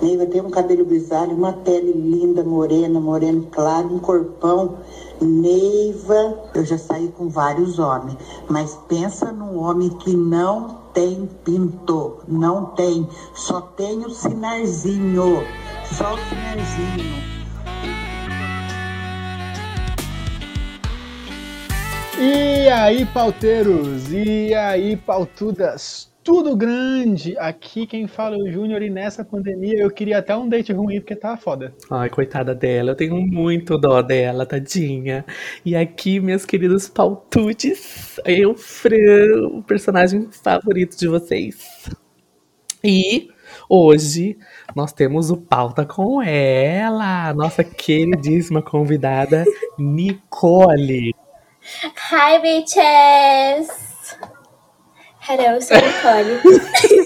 Neiva tem um cabelo grisalho, uma pele linda, morena, moreno claro, um corpão. Neiva, eu já saí com vários homens, mas pensa num homem que não tem pinto, não tem, só tem o sinarzinho, só o sinarzinho. E aí, pauteiros? E aí, pautudas? Tudo grande! Aqui quem fala é o Júnior e nessa pandemia eu queria até um date ruim porque tava foda. Ai, coitada dela, eu tenho muito dó dela, tadinha. E aqui, meus queridos pautudes, eu, Fran, o personagem favorito de vocês. E hoje nós temos o pauta com ela, nossa queridíssima convidada, Nicole. Hi, bitches! Hello, eu sou Nicole.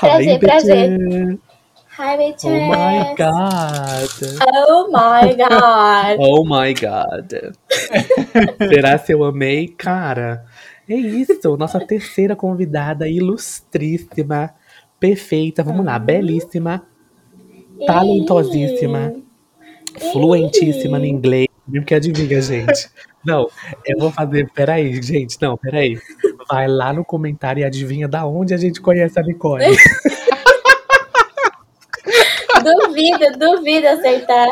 prazer, prazer. Hi, bitches! Oh my god! Oh my god! Oh my god! Será se eu amei? Cara, é isso, nossa terceira convidada ilustríssima, perfeita, vamos lá, belíssima, talentosíssima, fluentíssima no inglês. Mesmo que adivinha, gente. Não, eu vou fazer. Peraí, gente. Não, peraí. Vai lá no comentário e adivinha da onde a gente conhece a Nicole. duvido, duvido acertar.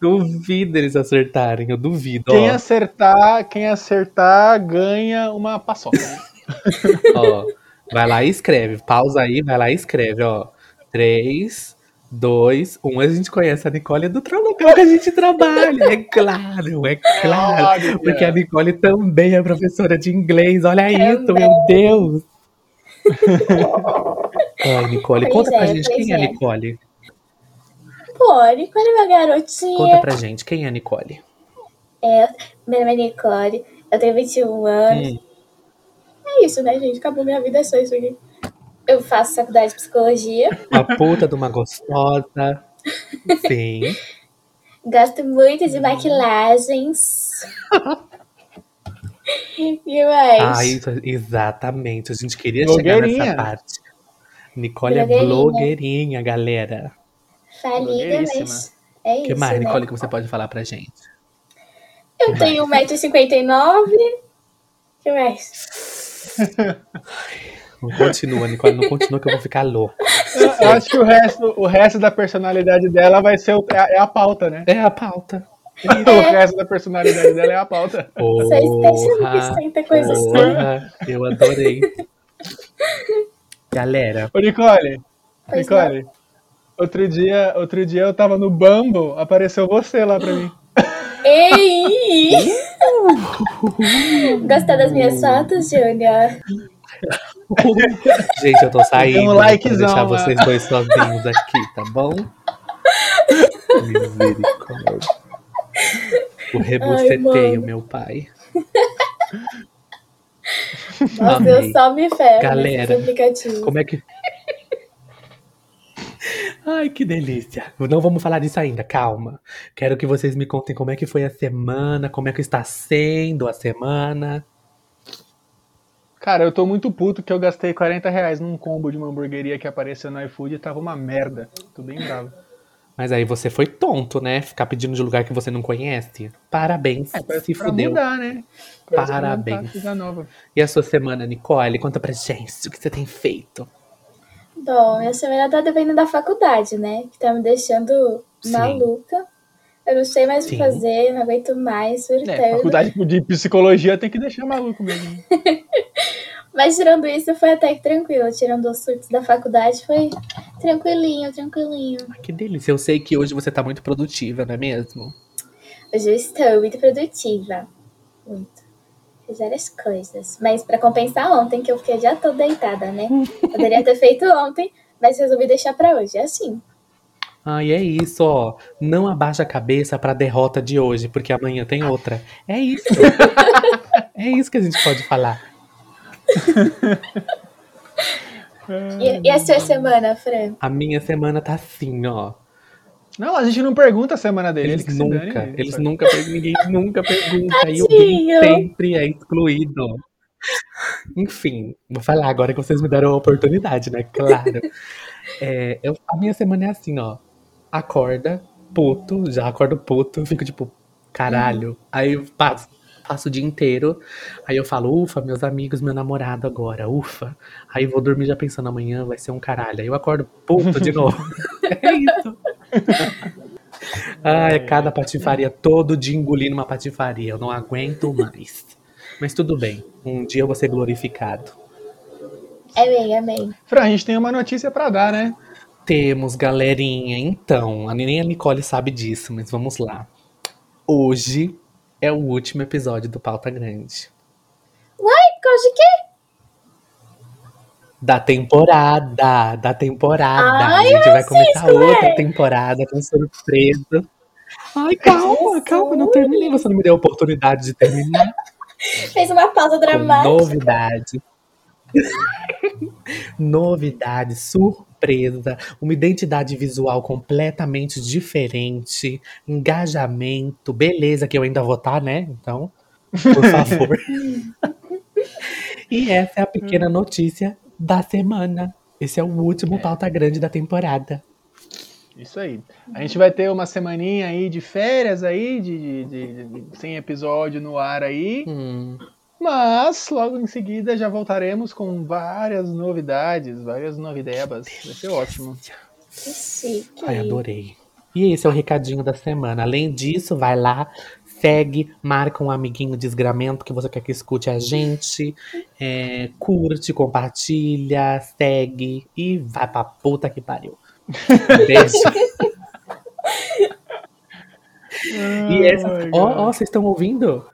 Duvido eles acertarem, eu duvido. Quem ó. acertar, quem acertar ganha uma paçoca. ó, vai lá e escreve. Pausa aí, vai lá e escreve, ó. 3, 2, 1. A gente conhece a Nicole do local que a gente trabalha. É claro, é claro. Olha. Porque a Nicole também é professora de inglês. Olha isso, meu Deus. Ai, Nicole, Pois conta pra é, gente pois quem é a é. Nicole. Pô, Nicole é uma garotinha. Conta pra gente quem é a Nicole. É, meu nome é Nicole, eu tenho 21 anos. Hum, É isso, né, gente? Acabou minha vida, é só isso aqui. Eu faço faculdade de psicologia, uma puta de uma gostosa. Sim. gosto muito de maquilagens. e mais? Ah, isso, exatamente. A gente queria chegar nessa parte. Nicole é Blogueirinha. blogueirinha, galera. Falida, mas é O isso, que mais, né? Nicole, que você pode falar pra gente? Eu tenho 1,59m. O que mais? Não continua, Nicole, não continua que eu vou ficar louco. Eu, eu acho que o resto, o resto da personalidade dela vai ser o- é, a, é a pauta, né? É a pauta. O resto da personalidade dela é a pauta. Você é ter coisas assim. porra, eu adorei. Galera, Ô, Nicole, Pois Nicole, outro dia, outro dia eu tava no Bumble, apareceu você lá pra mim. Ei! Gostou das minhas fotos, Júnior? gente, eu tô saindo. Um vou likezão deixar lá. vocês dois sozinhos aqui, tá bom? Misericórdia. O rebuceteio, mano. meu pai. Nossa, Amei. eu só me ferro Galera. Como é que. Ai, que delícia. Não vamos falar disso ainda, calma. Quero que vocês me contem como é que foi a semana, como é que está sendo a semana. Cara, eu tô muito puto que eu gastei 40 reais num combo de uma hamburgueria que apareceu no iFood e tava uma merda. Tô bem bravo. Mas aí você foi tonto, né? Ficar pedindo de lugar que você não conhece. Parabéns, É, se pra fudeu. mudar, né? Pra Parabéns. coisa nova. E a sua semana, Nicole? Conta pra gente o que você tem feito. Bom, minha semana tá dependendo da faculdade, né? Que tá me deixando Sim. maluca. Eu não sei mais o que fazer, não aguento mais, É, surtando. faculdade de psicologia tem que deixar maluco mesmo. Mas tirando isso, foi até que tranquilo. Tirando os surtos da faculdade, foi tranquilinho, tranquilinho. Ah, que delícia. Eu sei que hoje você tá muito produtiva, não é mesmo? Hoje eu estou muito produtiva. Muito. Fiz várias coisas. Mas pra compensar ontem, que eu fiquei já toda deitada, né? Poderia ter feito ontem, mas resolvi deixar pra hoje. É assim. Ai, é isso, ó. Não abaixa a cabeça pra derrota de hoje, porque amanhã tem outra. É isso. é isso que a gente pode falar. E, e a sua semana, Fran? A minha semana tá assim, ó. Não, a gente não pergunta a semana dele. Eles ele nunca, dane, eles sabe? nunca, ninguém nunca pergunta. E alguém Tadinho. sempre é excluído. Enfim, vou falar agora que vocês me deram a oportunidade, né? Claro. É, eu- a minha semana é assim, ó. Acorda, puto, já acordo puto, fico tipo, caralho. Aí eu passo, passo o dia inteiro. Aí eu falo, ufa, meus amigos, meu namorado agora, ufa. Aí vou dormir já pensando, amanhã vai ser um caralho. Aí eu acordo puto de novo. é isso. Ah, é cada patifaria, todo dia engolindo uma patifaria. Eu não aguento mais. Mas tudo bem, um dia eu vou ser glorificado. Amém, amém. Fran, a gente tem uma notícia pra dar, né? Temos, galerinha. Então, a nem a Nicole sabe disso, mas vamos lá. Hoje é o último episódio do Pauta Grande. Por causa de quê? Da temporada, da temporada. Ai, a gente vai começar outra é. temporada com surpresa. Ai, calma, calma, não terminei. Você não me deu a oportunidade de terminar. Fez uma pausa com dramática. novidade. novidade, surpresa, uma identidade visual completamente diferente, engajamento, beleza, que eu ainda vou estar, né? Então, por favor. e essa é a pequena notícia da semana. Esse é o último pauta grande da temporada. Isso aí. A gente vai ter uma semaninha aí de férias aí, de, de, de- de- sem episódio no ar aí. Hum, Mas logo em seguida já voltaremos com várias novidades, várias novidebas. Vai ser ótimo. Que chique. ai, adorei. E esse é o recadinho da semana. Além disso, vai lá, segue, marca um amiguinho desgramento que você quer que escute a gente, é, curte, compartilha, segue e vai pra puta que pariu. Beijo. E essa. Ó, ó, vocês estão ouvindo?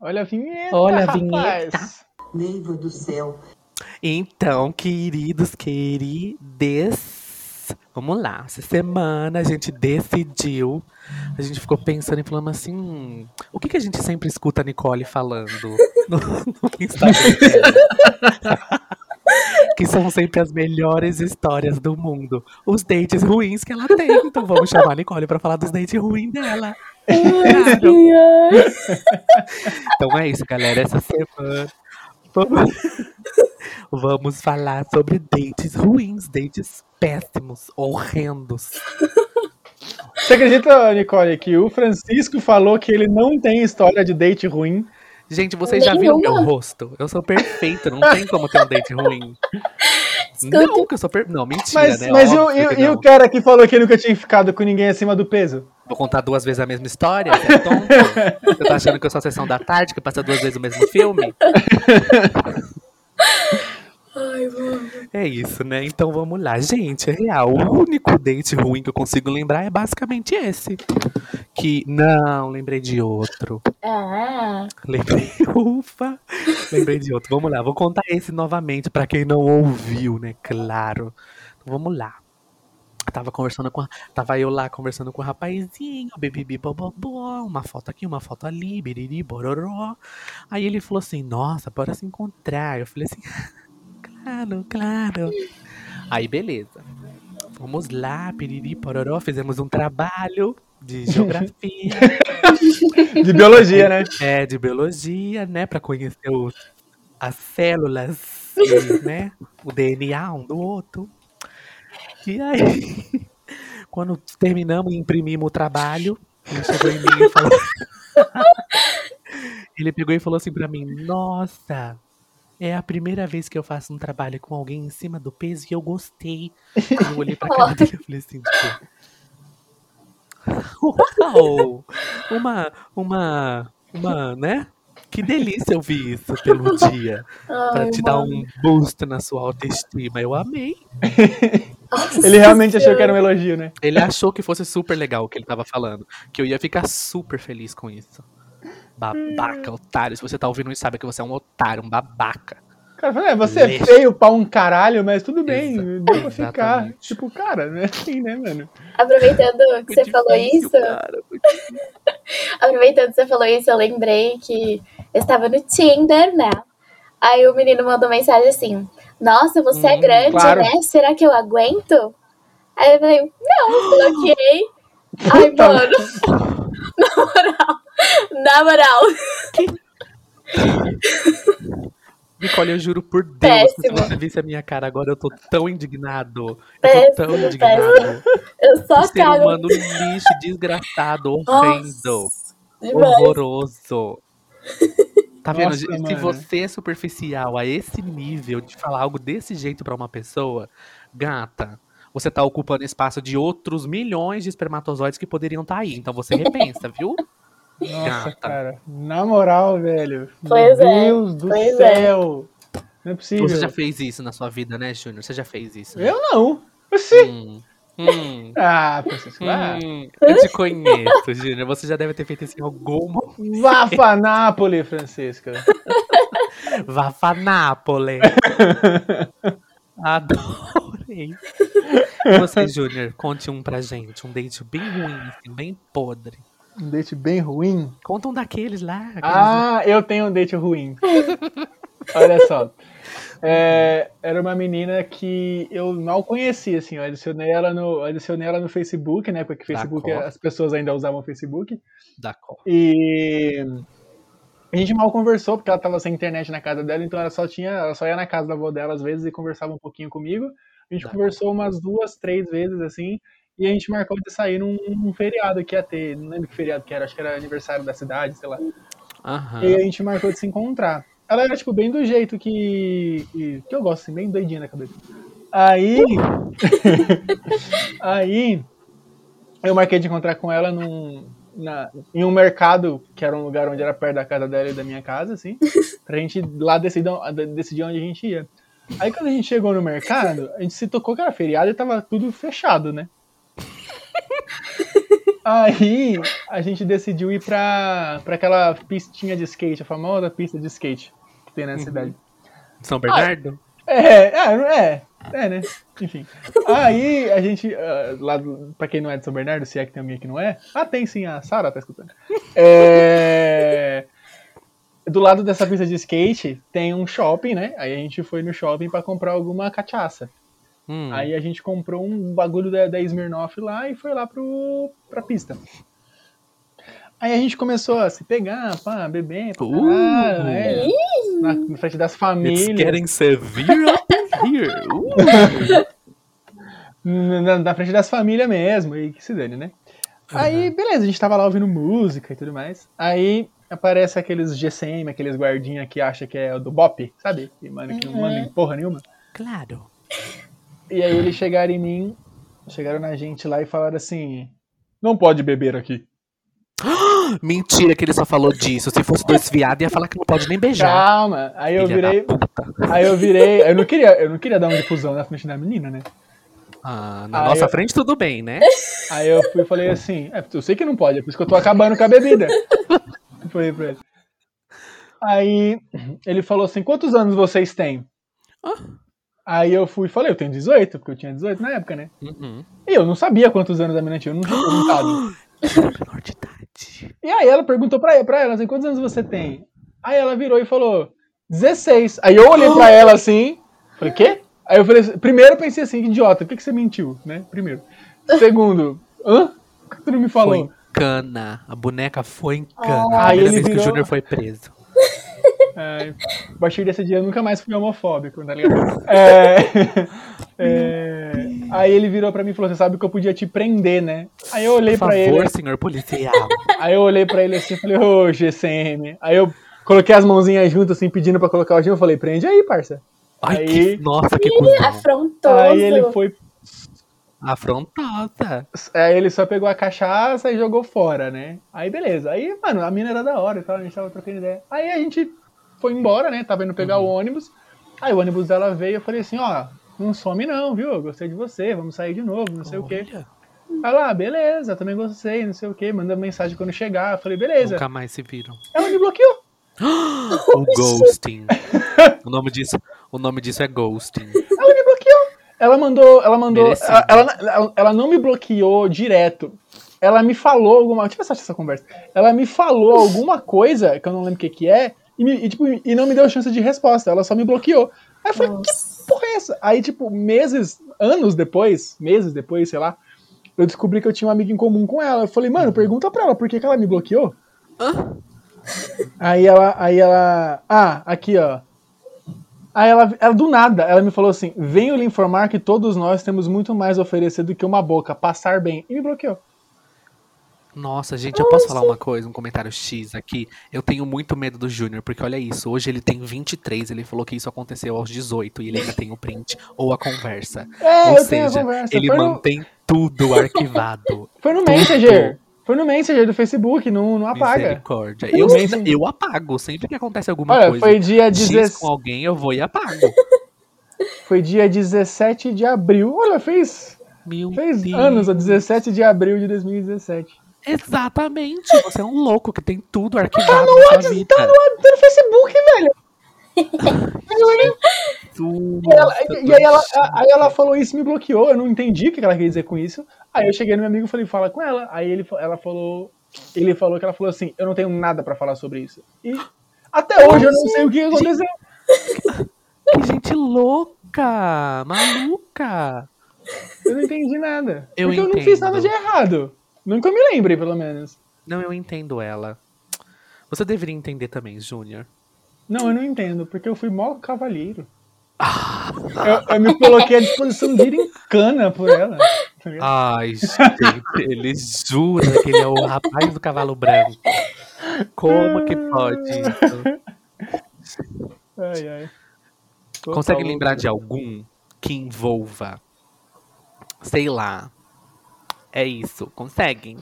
Olha a vinheta, Olha a rapaz. vinheta. Neiva do céu. Então, queridos, querides, vamos lá. Essa semana a gente decidiu, a gente ficou pensando e falando assim: hum, o que, que a gente sempre escuta a Nicole falando no, no Instagram? que são sempre as melhores histórias do mundo. Os dates ruins que ela tem. Então vamos chamar a Nicole pra falar dos dates ruins dela. Então é isso, galera. Essa semana vamos, vamos falar sobre dates ruins, dates péssimos, horrendos. Você acredita, Nicole, que o Francisco falou que ele não tem história de date ruim? Gente, vocês já viram meu rosto? Eu sou perfeito, não tem como ter um date ruim. Que eu sou per... Não, mentira, Mas, né? mas e, o- Óbvio e e o cara que falou que nunca tinha ficado com ninguém acima do peso? Vou contar duas vezes a mesma história? Você é tonto? Você tá achando que eu sou a sessão da tarde, que passa duas vezes o mesmo filme? Ai, mano. É isso, né? Então vamos lá. Gente, é real. O único date ruim que eu consigo lembrar é basicamente esse. Que. Não, lembrei de outro. Ah, Lembrei. Ufa! Lembrei de outro. Vamos lá, vou contar esse novamente pra quem não ouviu, né? Claro. Então, vamos lá. Tava conversando com. a- Tava eu lá conversando com o rapazinho, bibibi, bobobó, uma foto aqui, uma foto ali, biriri, bororó. Aí ele falou assim: Nossa, bora se encontrar. Eu falei assim: Claro, claro. Aí, beleza. Fomos lá, piriri, pororó, fizemos um trabalho de geografia. De biologia, né? É, de biologia, né? Pra conhecer os, as células, e, né? O DNA um do outro. E aí, quando terminamos e imprimimos o trabalho, ele chegou em mim e falou. ele pegou e falou assim pra mim: Nossa, é a primeira vez que eu faço um trabalho com alguém em cima do peso e eu gostei. Eu olhei pra cara dele e falei assim: tipo, Uau! Uma, uma, uma, né? Que delícia ouvir isso pelo dia. Pra ai, te dar mano. um boost na sua autoestima. Eu amei. Nossa Ele realmente achou que era um elogio, né? Ele achou que fosse super legal o que ele tava falando. Que eu ia ficar super feliz com isso. Babaca, otário. Se você tá ouvindo isso, sabe que você é um otário, um babaca. Cara é, você é feio pra um caralho, mas tudo bem, Exa- deu pra ficar. Tipo, cara, não é assim, né, mano? Aproveitando que você falou isso, cara. aproveitando que você falou isso, eu lembrei que eu estava no Tinder, né? Aí o menino mandou mensagem assim: Nossa, você é Hum, grande, claro. né? Será que eu aguento? Aí eu falei: Não, bloqueei. Ai, Puta mano, na moral, na moral. Nicole, eu juro por Deus, que se Péssimo. você visse a minha cara agora, eu tô tão indignado. Eu Péssimo, tô tão indignado. Eu só Ser cago. humano lixo, desgraçado, horrendo, horroroso. Tá vendo? Nossa, Se mano. você é superficial a esse nível de falar algo desse jeito pra uma pessoa, gata, você tá ocupando espaço de outros milhões de espermatozoides que poderiam estar aí. Então você repensa, viu? Nossa, Gata. cara. Na moral, velho. Pois Meu é, Deus do pois céu. Não é possível. Você já fez isso na sua vida, né, Júnior? Você já fez isso. né? Eu não. Você. Hum, hum, Ah, Francisco. Ah. hum. Eu te conheço, Júnior. Você já deve ter feito isso em algum momento. Vá pra Nápoles, Francisca. Vá pra Nápoles. Adorei. E você, Júnior, conte um pra gente. Um date bem ruim, assim, bem podre. Um date bem ruim. Conta um daqueles lá. aqueles- Ah, eu tenho um date ruim. Olha só. É, era uma menina que eu mal conhecia, assim. Eu adicionei ela no, eu adicionei ela no Facebook, né? Porque Facebook, as pessoas ainda usavam o Facebook. Da cor. E a gente mal conversou, porque ela tava sem internet na casa dela, então ela só tinha, ela só ia na casa da avó dela às vezes e conversava um pouquinho comigo. A gente Tá. conversou umas duas, três vezes assim, e a gente marcou de sair num, num feriado que ia ter, não lembro que feriado que era, acho que era aniversário da cidade, sei lá. Aham. E a gente marcou de se encontrar. Ela era, tipo, bem do jeito que, que, que eu gosto, assim, bem doidinha na cabeça. Aí. aí. Eu marquei de encontrar com ela num, na, em um mercado, que era um lugar onde era perto da casa dela e da minha casa, assim, pra gente lá decidir, decidir onde a gente ia. Aí quando a gente chegou no mercado, a gente se tocou que era feriado e tava tudo fechado, né? Aí a gente decidiu ir pra, pra aquela pistinha de skate, a famosa pista de skate que tem na cidade. São Bernardo? É, é, é, é, né? Enfim. Aí a gente, ah, lá, pra quem não é de São Bernardo, se é que tem alguém que não é. Ah, tem sim, a Sara tá escutando. É, do lado dessa pista de skate tem um shopping, né? Aí a gente foi no shopping pra comprar alguma cachaça. Hum. Aí a gente comprou um bagulho da, da Smirnoff lá e foi lá pro, pra pista. Aí a gente começou a se pegar, pá, beber, pra Uh! né? Na, na frente das It's famílias. getting severe up here. Uh. na, na frente das famílias mesmo, e que se dane, né? Aí, beleza, a gente tava lá ouvindo música e tudo mais. Aí aparece aqueles GCM, aqueles guardinha que acha que é o do Bop, sabe? Que, mano, que não manda em porra nenhuma. Claro. E aí eles chegaram em mim, chegaram na gente lá e falaram assim: Não pode beber aqui. Mentira que ele só falou disso. Se fosse dois viados, ia falar que não pode nem beijar. Calma. Aí eu Filha virei. Aí eu virei. Eu não queria, eu não queria dar um difusão na frente da menina, né? Ah, na Aí nossa eu- frente tudo bem, né? Aí eu fui e falei assim, é, eu sei que não pode, é por isso que eu tô acabando com a bebida. Eu falei pra ele. Aí ele falou assim, quantos anos vocês têm? Ah. Aí eu fui e falei, eu tenho 18, porque eu tinha 18 na época, né? Uhum. E eu não sabia quantos anos a menina tinha, eu não tinha perguntado. Menor de idade. E aí ela perguntou pra, pra ela assim, quantos anos você tem? Aí ela virou e falou, 16. Aí eu olhei pra ela assim, falei, quê? Aí eu falei, primeiro eu pensei assim, idiota, por que, que você mentiu, né? Primeiro. Segundo, hã? Por que tu não me falou? Foi em cana. A boneca foi em cana. Aí a primeira ele vez que o virou- Júnior foi preso. É, a partir desse dia eu nunca mais fui homofóbico, tá ligado? É, é, aí ele virou pra mim e falou: Você sabe que eu podia te prender, né? Aí eu olhei Por pra favor, ele. senhor policial. Aí eu olhei pra ele assim e falei: Ô, GCM. Aí eu coloquei as mãozinhas juntas, assim, pedindo pra colocar o gelo. Eu falei: Prende aí, parça. Ai, Aí- que. Nossa, que cuzão. Afrontoso. Aí ele foi. Afrontosa. Aí ele só pegou a cachaça e jogou fora, né? Aí beleza. Aí, mano, a mina era da hora e tal, a gente tava trocando ideia. Aí a gente foi embora, né? Tava indo pegar o ônibus. Aí o ônibus dela veio eu falei assim, ó, não some não, viu? Eu gostei de você, vamos sair de novo, não sei o quê. Olha, Aí lá, beleza, também gostei, não sei o quê. Manda mensagem quando chegar. Eu falei, beleza. Nunca mais se viram. Ela me bloqueou. O ghosting. o, nome disso, o nome disso é ghosting. Ela me bloqueou. Ela mandou. Ela mandou. Ela, ela, ela- não me bloqueou direto. Ela me falou alguma. Deixa eu ver se essa conversa. Ela me falou alguma coisa, que eu não lembro o que, que é, e, me- e, tipo, e não me deu chance de resposta. Ela só me bloqueou. Aí eu falei, que porra é essa? Aí, tipo, meses, anos depois, meses depois, sei lá, eu descobri que eu tinha um amigo em comum com ela. Eu falei, mano, pergunta pra ela por que, que ela me bloqueou. Hã? Aí ela, aí ela. Ah, aqui, ó. Aí ela, ela, do nada, ela me falou assim: venho lhe informar que todos nós temos muito mais a oferecer do que uma boca, passar bem. E me bloqueou. Nossa, gente, eu posso falar uma coisa, um comentário X aqui? Eu tenho muito medo do Júnior, porque olha isso, hoje ele tem 23, ele falou que isso aconteceu aos 18 e ele ainda tem o print ou a conversa. É, ou eu tenho a seja, conversa. ele Foi no- mantém tudo arquivado. Foi no Messenger. Foi no Messenger do Facebook, não, não apaga. Misericórdia. Eu, Messenger. eu apago, sempre que acontece alguma Olha, coisa. foi dia, 16 com alguém, eu vou e apago. foi dia 17 de abril. Olha, fez, Meu fez Deus. anos, ó, 17 de abril de 2017. Exatamente. Você é um louco que tem tudo arquivado na sua vida. Tá no Facebook, velho. E, ela- e aí, ela, aí ela falou isso e me bloqueou. Eu não entendi o que ela queria dizer com isso. Aí eu cheguei no meu amigo e falei, fala com ela. Aí ele, ela falou. Ele falou que ela falou assim, eu não tenho nada pra falar sobre isso. E até hoje eu não sei o que aconteceu. Que gente louca, maluca. Eu não entendi nada. Eu porque eu não entendo. fiz nada de errado. Nunca me lembrei, pelo menos. Não, eu entendo ela. Você deveria entender também, Júnior. Não, eu não entendo, porque eu fui mó cavalheiro. Eu, eu me coloquei à disposição de ir em cana por ela. Ai, gente, ele jura que ele é o rapaz do cavalo branco. Como que pode isso? Ai, ai. Consegue lembrar de algum que envolva, sei lá, é isso, conseguem?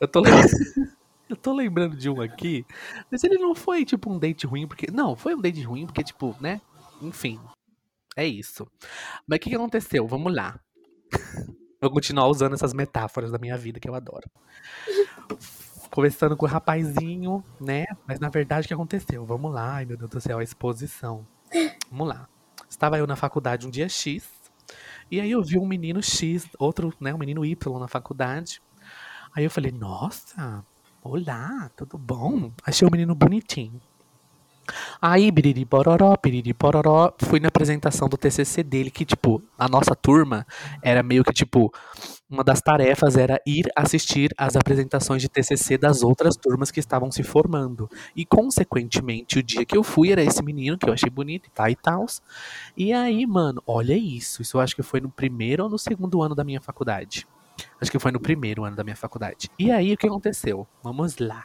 eu, tô, eu tô lembrando de um aqui, mas ele não foi tipo um date ruim, porque. Não, foi um date ruim, porque, tipo, né? Enfim, é isso. Mas o que, que aconteceu? Vamos lá. Vou continuar usando essas metáforas da minha vida que eu adoro. Conversando com o rapazinho, né? Mas na verdade o que aconteceu? Vamos lá, ai meu Deus do céu, a exposição. Vamos lá. Estava eu na faculdade um dia X, e aí eu vi um menino X, outro, né, um menino Y na faculdade. Aí eu falei, nossa, olá, tudo bom? Achei o menino bonitinho. Aí, biriri pororó, biriri pororó, fui na apresentação do TCC dele, que, tipo, a nossa turma era meio que, tipo, uma das tarefas era ir assistir às apresentações de TCC das outras turmas que estavam se formando. E, consequentemente, o dia que eu fui era esse menino, que eu achei bonito e tal e tal. E aí, mano, olha isso. Isso eu acho que foi no primeiro ou no segundo ano da minha faculdade. Acho que foi no primeiro ano da minha faculdade. E aí, o que aconteceu? Vamos lá.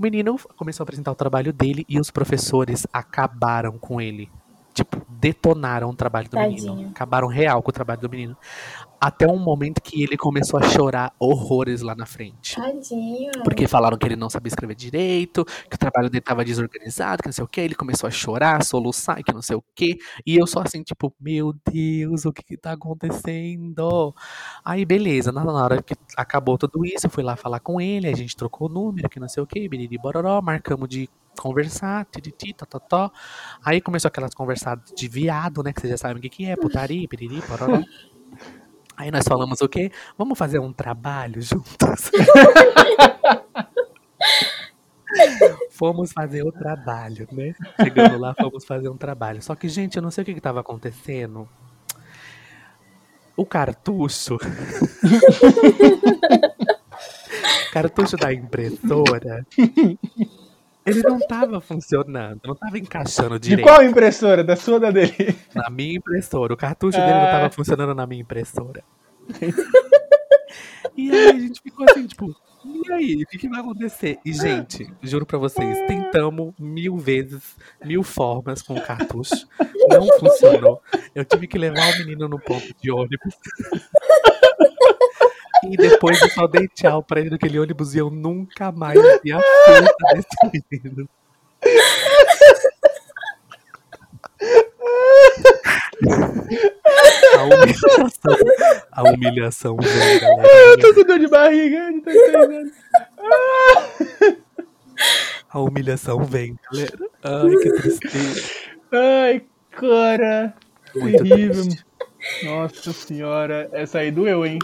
O menino começou a apresentar o trabalho dele e os professores acabaram com ele. Tipo, detonaram o trabalho do menino. Tadinho. Acabaram real com o trabalho do menino. Até um momento que ele começou a chorar horrores lá na frente. Tadinho. Porque falaram que ele não sabia escrever direito, que o trabalho dele tava desorganizado, que não sei o que. Ele começou a chorar, soluçar, que não sei o que. E eu só assim, tipo, meu Deus, o que que tá acontecendo? Aí, beleza, na, hora que acabou tudo isso, eu fui lá falar com ele, a gente trocou o número, que não sei o que, biriri bororó, marcamos de conversar, tititi, totó. Aí começou aquelas conversadas de viado, né, que vocês já sabem o que que é, putaria, biriri, bororó. Aí nós falamos o quê? Vamos fazer um trabalho juntos? fomos fazer o trabalho, né? Chegando lá, fomos fazer um trabalho. Só que, gente, eu não sei o que que tava acontecendo. O cartucho. cartucho da impressora. Ele não tava funcionando, não tava encaixando De direito qual impressora? Da sua ou da dele? na minha impressora. O cartucho dele não Ah. tava funcionando na minha impressora. e aí a gente ficou assim, tipo, e aí, o que, que vai acontecer? E, gente, juro pra vocês, tentamos mil vezes, mil formas com o cartucho. Não funcionou. Eu tive que levar o menino no ponto de ônibus. E depois eu só dei tchau pra ele naquele ônibus e eu nunca mais vi a força desse menino. A humilhação, a humilhação vem, galera. Eu tô com dor de barriga, não tô entendendo. A humilhação vem, galera. Ai, que tristeza. Ai, cara. Muito Terrível. triste. Nossa senhora, essa aí doeu, hein?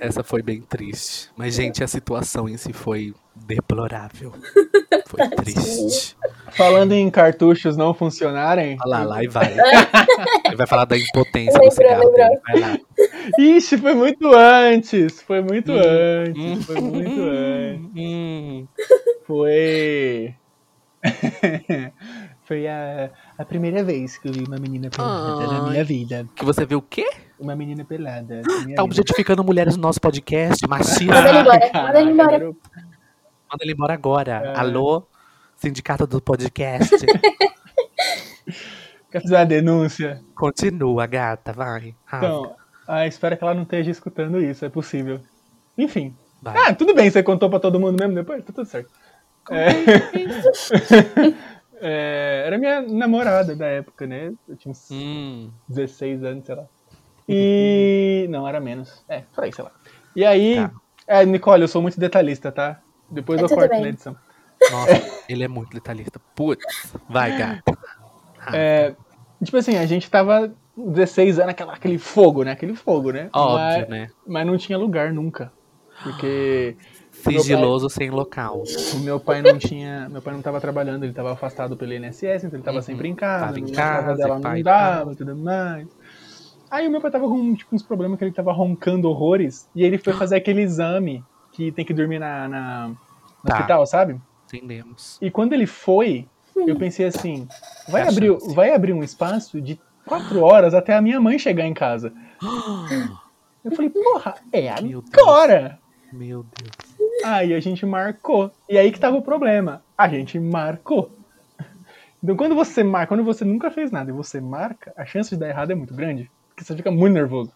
Essa foi bem triste. Mas, gente, a situação em si foi deplorável. Foi triste. Falando em cartuchos não funcionarem. Olha lá, lá e vai. Ele vai falar da impotência do cigarro dele. Vai lá. Ixi, foi muito antes. Foi muito Hum, antes. Foi muito antes. Hum, Foi. Foi a, a primeira vez que eu vi uma menina pelada na Ai. minha vida. Que você viu o quê? Uma menina pelada. na Tá vida. objetificando mulheres no nosso podcast, machista. Manda ele embora, manda ele embora. Manda ele embora agora. É. Alô, sindicato do podcast. Quer fazer uma denúncia? Continua, gata, vai. Rasga. Então, ah, espero que ela não esteja escutando isso, é possível. Enfim. vai. Ah, tudo bem, você contou pra todo mundo mesmo depois? Tá tudo certo. É. É, era minha namorada da época, né? Eu tinha uns Hum, 16 anos, sei lá. E. Não, era menos. É, por aí, sei lá. E aí. Tá. É, Nicole, eu sou muito detalhista, tá? Depois É eu corto bem. na edição. nossa, ele é muito detalhista. Putz, vai, gata. É, tipo assim, a gente tava 16 anos, aquela, aquele fogo, né? Aquele fogo, né? Óbvio, mas, né? mas não tinha lugar nunca. Porque Sigiloso sem local. o meu pai não tinha. Meu pai não tava trabalhando, ele tava afastado pelo INSS, então ele tava Uhum. sempre em casa. Tava em casa, dela pai não e dava e tudo mais. Aí o meu pai tava com tipo, uns problemas que ele tava roncando horrores. E ele foi fazer aquele exame que tem que dormir na, na- no Tá. hospital, sabe? Entendemos. E quando ele foi, eu pensei assim, vai É abrir, chance. vai abrir um espaço de quatro horas até a minha mãe chegar em casa. Eu falei, porra, é Meu Deus. agora! Meu Deus. Aí a gente marcou. E aí que tava o problema. A gente marcou. Então quando você marca, quando você nunca fez nada e você marca, a chance de dar errado é muito grande. Porque você fica muito nervoso.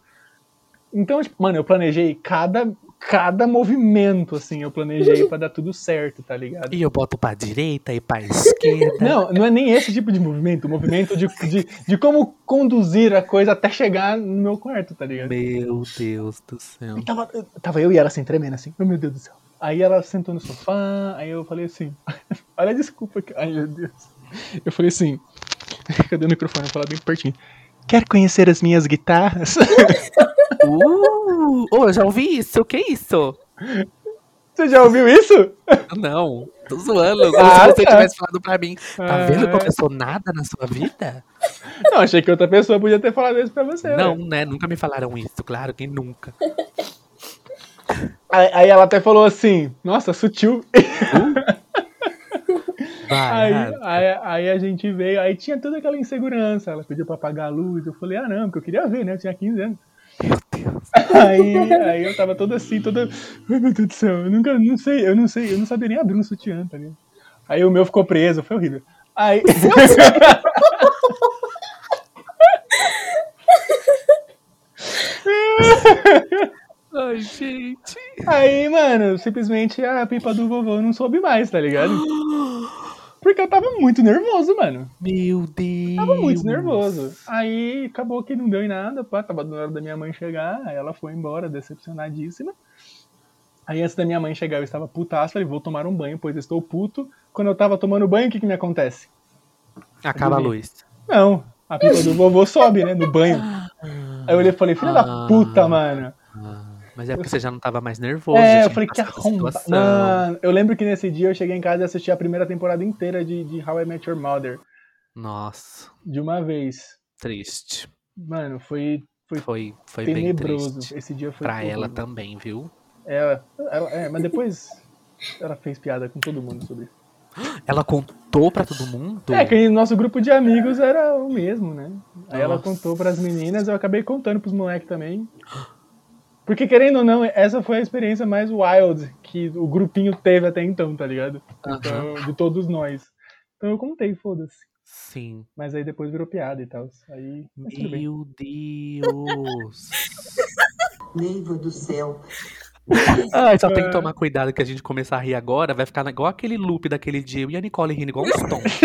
Então, tipo, mano, eu planejei cada, cada movimento, assim, eu planejei pra dar tudo certo, tá ligado? E eu boto pra direita e pra esquerda. Não, não é nem esse tipo de movimento. O movimento de, de, de como conduzir a coisa até chegar no meu quarto, tá ligado? Meu Deus do céu. E tava, tava eu e ela assim, tremendo assim. Oh, meu Deus do céu. Aí ela sentou no sofá, aí eu falei assim. Olha a desculpa que. Ai, meu Deus. Eu falei assim. Cadê o microfone? Eu falar bem pertinho. Quer conhecer as minhas guitarras? Uh! Oh, eu já ouvi isso. O que é isso? Você já ouviu isso? Não, tô zoando. Como Ah, se você tá. tivesse falado pra mim. Tá Ah. vendo como eu sou nada na sua vida? Não, achei que outra pessoa podia ter falado isso pra você. Não, ué. né? Nunca me falaram isso. Claro que nunca. Aí, aí ela até falou assim: Nossa, sutil. Vai, Aí, aí, aí a gente veio, aí tinha toda aquela insegurança. Ela pediu pra apagar a luz. Eu falei, ah, não, porque eu queria ver, né? Eu tinha 15 anos. Meu Deus. Aí, aí eu tava todo assim, toda. Ai meu Deus do céu, eu nunca, não sei, eu não sei, eu não sabia nem abrir um sutiã, tá ligado? Aí o meu ficou preso, foi horrível. Aí. Ai, gente. Aí, mano, simplesmente a pipa do vovô não soube mais, tá ligado? Porque eu tava muito nervoso, mano. Meu Deus. Tava muito nervoso. Aí acabou que não deu em nada, pá, tava na hora da minha mãe chegar, aí ela foi embora, decepcionadíssima. Aí antes da minha mãe chegar, eu estava putaço, falei, vou tomar um banho, pois estou puto. Quando eu tava tomando banho, o que que me acontece? Acaba a luz. Não, a pipa do vovô sobe, né, no banho. Aí eu olhei e falei, filha da Ah. puta, mano. Ah, mas é porque você já não tava mais nervoso. É, eu falei, que arromba. eu lembro que nesse dia eu cheguei em casa e assisti a primeira temporada inteira de, de How I Met Your Mother, Nossa, de uma vez. triste. Mano, foi, foi Foi, foi bem triste. Esse dia foi Pra ela também, viu? Ela, ela- é, mas depois ela fez piada com todo mundo sobre isso. Ela contou pra todo mundo? É, que nosso grupo de amigos era o mesmo, né? Aí ela Nossa. contou pras meninas, eu acabei contando pros moleques também. Porque, querendo ou não, essa foi a experiência mais wild que o grupinho teve até então, tá ligado? Então, de todos nós. Então eu contei, foda-se. Sim. Mas aí depois virou piada e tal. Aí. Meu Deus. Neiva do céu. Ai, só É. tem que tomar cuidado que a gente começar a rir agora, vai ficar igual aquele loop daquele dia. Eu e a Nicole rindo igual uns tons.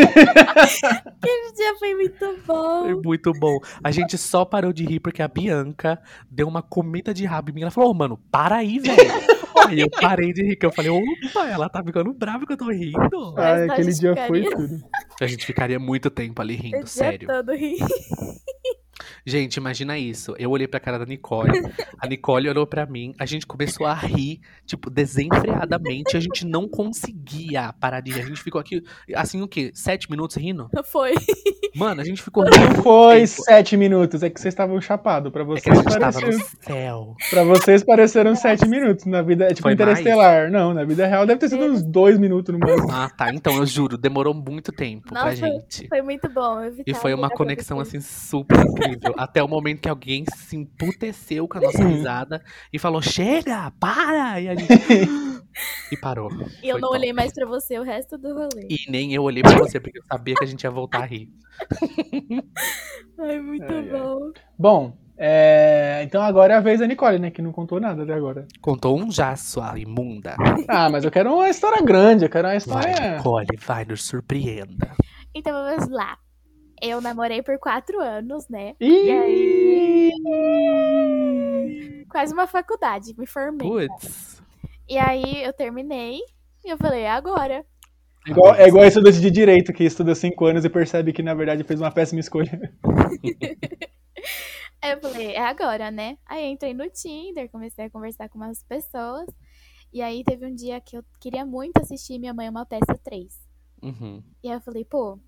Aquele dia foi muito bom. Foi muito bom. A gente só parou de rir porque a Bianca deu uma comida de rabo em mim. Ela falou, ô, mano, para aí, velho. Aí eu parei de rir, que eu falei, opa, ela tá ficando brava que eu tô rindo. Ai, aquele dia foi ficaria- tudo. A gente ficaria muito tempo ali rindo, dia sério. todo ri. Gente, imagina isso. Eu olhei pra cara da Nicole, a Nicole olhou pra mim, a gente começou a rir, tipo, desenfreadamente. A gente não conseguia parar de rir. A gente ficou aqui, assim, o quê? Sete minutos rindo? Foi. Mano, a gente ficou rindo. Foi tempo. sete minutos, é que vocês estavam chapados. Pra É vocês, que a gente tava pareceram, no céu. pra vocês pareceram sete minutos. Na vida é tipo Foi mais? interestelar. Não, na vida real deve ter sido uns dois minutos no máximo. Ah, tá. Então, eu juro, demorou muito tempo pra Nossa, gente. Foi muito bom. eu E foi uma pra conexão, assim, super incrível. Até o momento que alguém se emputeceu com a nossa risada e falou, chega, para! E a gente... e parou. E eu Foi não top. olhei mais pra você o resto do rolê. E nem eu olhei pra você, porque eu sabia que a gente ia voltar a rir. Ai, muito Ai, ai. bom. Bom, é, então agora é a vez da Nicole, né? Que não contou nada até agora. Contou um já, sua imunda. Ah, mas eu quero uma história grande, eu quero uma Vai, história. Nicole, vai, nos surpreenda. Então vamos lá. Eu namorei por quatro anos, né? Ih! Quase uma faculdade, me formei. Putz. E aí eu terminei e eu falei, é agora. Igual, é igual estudante de direito que estuda cinco anos e percebe que na verdade fez uma péssima escolha. Aí eu falei, é agora, né? Aí eu entrei no Tinder, comecei a conversar com umas pessoas. E aí teve um dia que eu queria muito assistir Minha Mãe é uma Peça 3. Uhum. E aí eu falei, pô,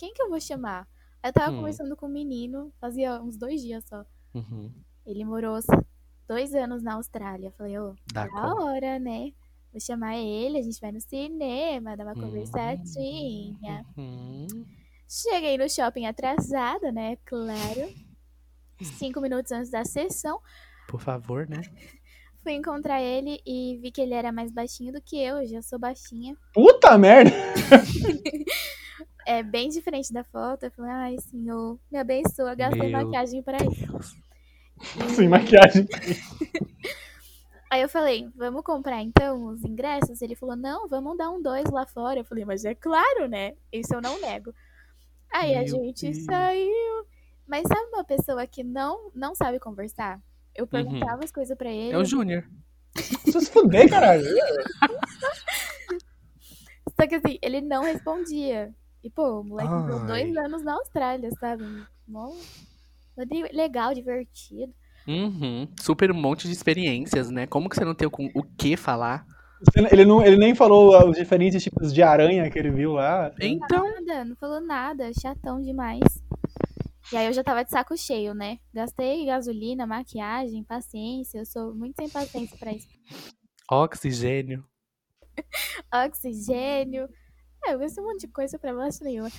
quem que eu vou chamar? Aí eu tava Hum. conversando com um menino, fazia uns dois dias só. Uhum. Ele morou dois anos na Austrália. Eu falei, ô, Dá da conta. hora, né? Vou chamar ele, a gente vai no cinema, dar uma Hum. conversadinha. Uhum. Cheguei no shopping atrasada, né? Claro. Cinco minutos antes da sessão. Por favor, né? Fui encontrar ele e vi que ele era mais baixinho do que eu. Eu já sou baixinha. Puta merda! É bem diferente da foto. Eu falei, ai, senhor, me abençoa. Gastei Meu maquiagem pra isso. Deus. Sem maquiagem. Aí eu falei, vamos comprar então os ingressos? Ele falou, não, vamos dar um dois lá fora. Eu falei, mas é claro, né? Isso eu não nego. Aí a Meu gente Deus. saiu. Mas sabe uma pessoa que não, não sabe conversar? Eu perguntava as coisas pra ele. Uhum. É o Júnior. Precisa se fuder, caralho. Só que assim, ele não respondia. E, pô, o moleque ficou dois anos na Austrália, sabe? Mó legal, divertido. Uhum. Super um monte de experiências, né? Como que você não tem com o que falar? Ele, não, ele nem falou os diferentes tipos de aranha que ele viu lá. Então, Nada, não falou nada, chatão demais. E aí eu já tava de saco cheio, né? Gastei gasolina, maquiagem, paciência. Eu sou muito sem paciência pra isso. oxigênio. Oxigênio. É, eu gastei um monte de coisa pra bosta nenhuma.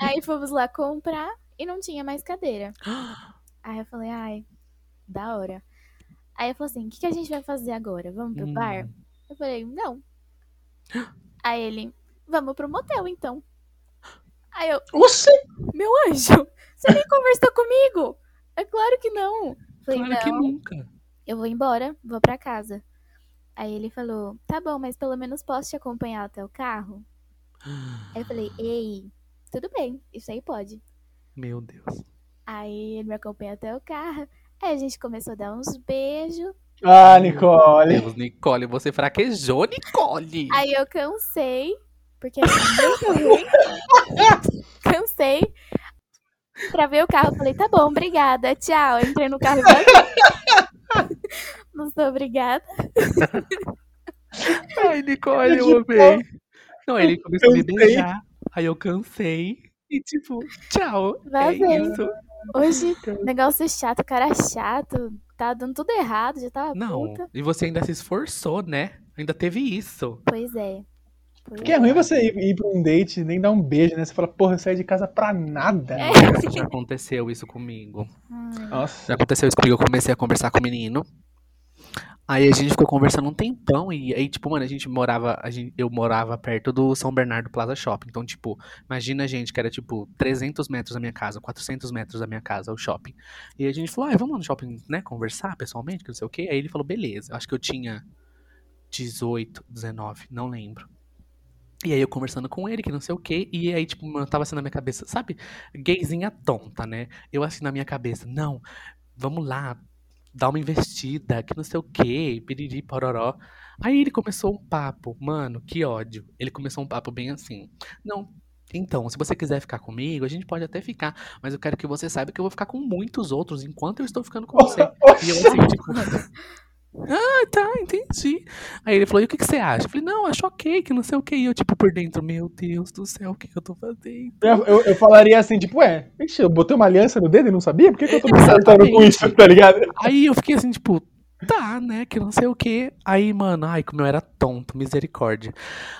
aí fomos lá comprar e não tinha mais cadeira. Aí eu falei, ai, da hora. Aí eu falei assim, o que, que a gente vai fazer agora? Vamos pro Hum. bar? Eu falei, não. Aí ele, vamos pro motel então. Aí eu, Oxi! meu anjo, você nem conversou comigo? É claro que não. Falei, Claro que não, nunca. eu vou embora, vou pra casa. Aí ele falou, tá bom, mas pelo menos posso te acompanhar até o carro? Aí eu falei, ei, tudo bem, isso aí pode. Meu Deus. Aí ele me acompanhou até o carro. Aí a gente começou a dar uns beijos. Ah, Nicole. Deus, Nicole, você fraquejou, Nicole. Aí eu cansei, porque é muito ruim. cansei. Travei o carro, falei, tá bom, obrigada, tchau. Entrei no carro e. Não sou obrigada. Ai, Nicole, eu amei. Não, ele começou a me beijar. Aí eu cansei. E tipo, tchau. É Vazei. isso. Hoje, negócio chato, cara chato. Tá dando tudo errado, já tava Não, puta. e você ainda se esforçou, né? Ainda teve isso. Pois é. Pois Porque é ruim você ir, ir pra um date e nem dar um beijo, né? Você fala, porra, eu saí de casa pra nada. É. Já aconteceu isso comigo. Ai, Nossa. Já aconteceu isso comigo, eu comecei a conversar com o menino. Aí a gente ficou conversando um tempão e aí, tipo, mano, a gente morava, a gente, eu morava perto do São Bernardo Plaza Shopping. Então, tipo, imagina a gente que era, tipo, 300 metros da minha casa, 400 metros da minha casa, o shopping. E a gente falou, ah, vamos no shopping, né, conversar pessoalmente, que não sei o quê. Aí ele falou, beleza. Acho que eu tinha 18, 19, não lembro. E aí eu conversando com ele, que não sei o quê, e aí, tipo, mano, tava assim na minha cabeça, sabe? Gayzinha tonta, né? Eu assim na minha cabeça, não, vamos lá, dar uma investida, que não sei o quê, piriri, pororó. Aí ele começou um papo, mano, que ódio. Ele começou um papo bem assim, não, Então, se você quiser ficar comigo, a gente pode até ficar, mas eu quero que você saiba que eu vou ficar com muitos outros enquanto eu estou ficando com você. E eu assim, tipo, ah, tá, entendi. Aí ele falou, e o que, que você acha? Eu falei, não, acho ok, que não sei o que. E eu, tipo, por dentro, meu Deus do céu, o que, que eu tô fazendo? Eu, eu, eu falaria assim, tipo, ué, ixi, eu botei uma aliança no dedo e não sabia? Por que, que eu tô me importando com isso, tá ligado? Aí eu fiquei assim, tipo, tá, né, que não sei o que. Aí, mano, ai, como eu era tonto, misericórdia.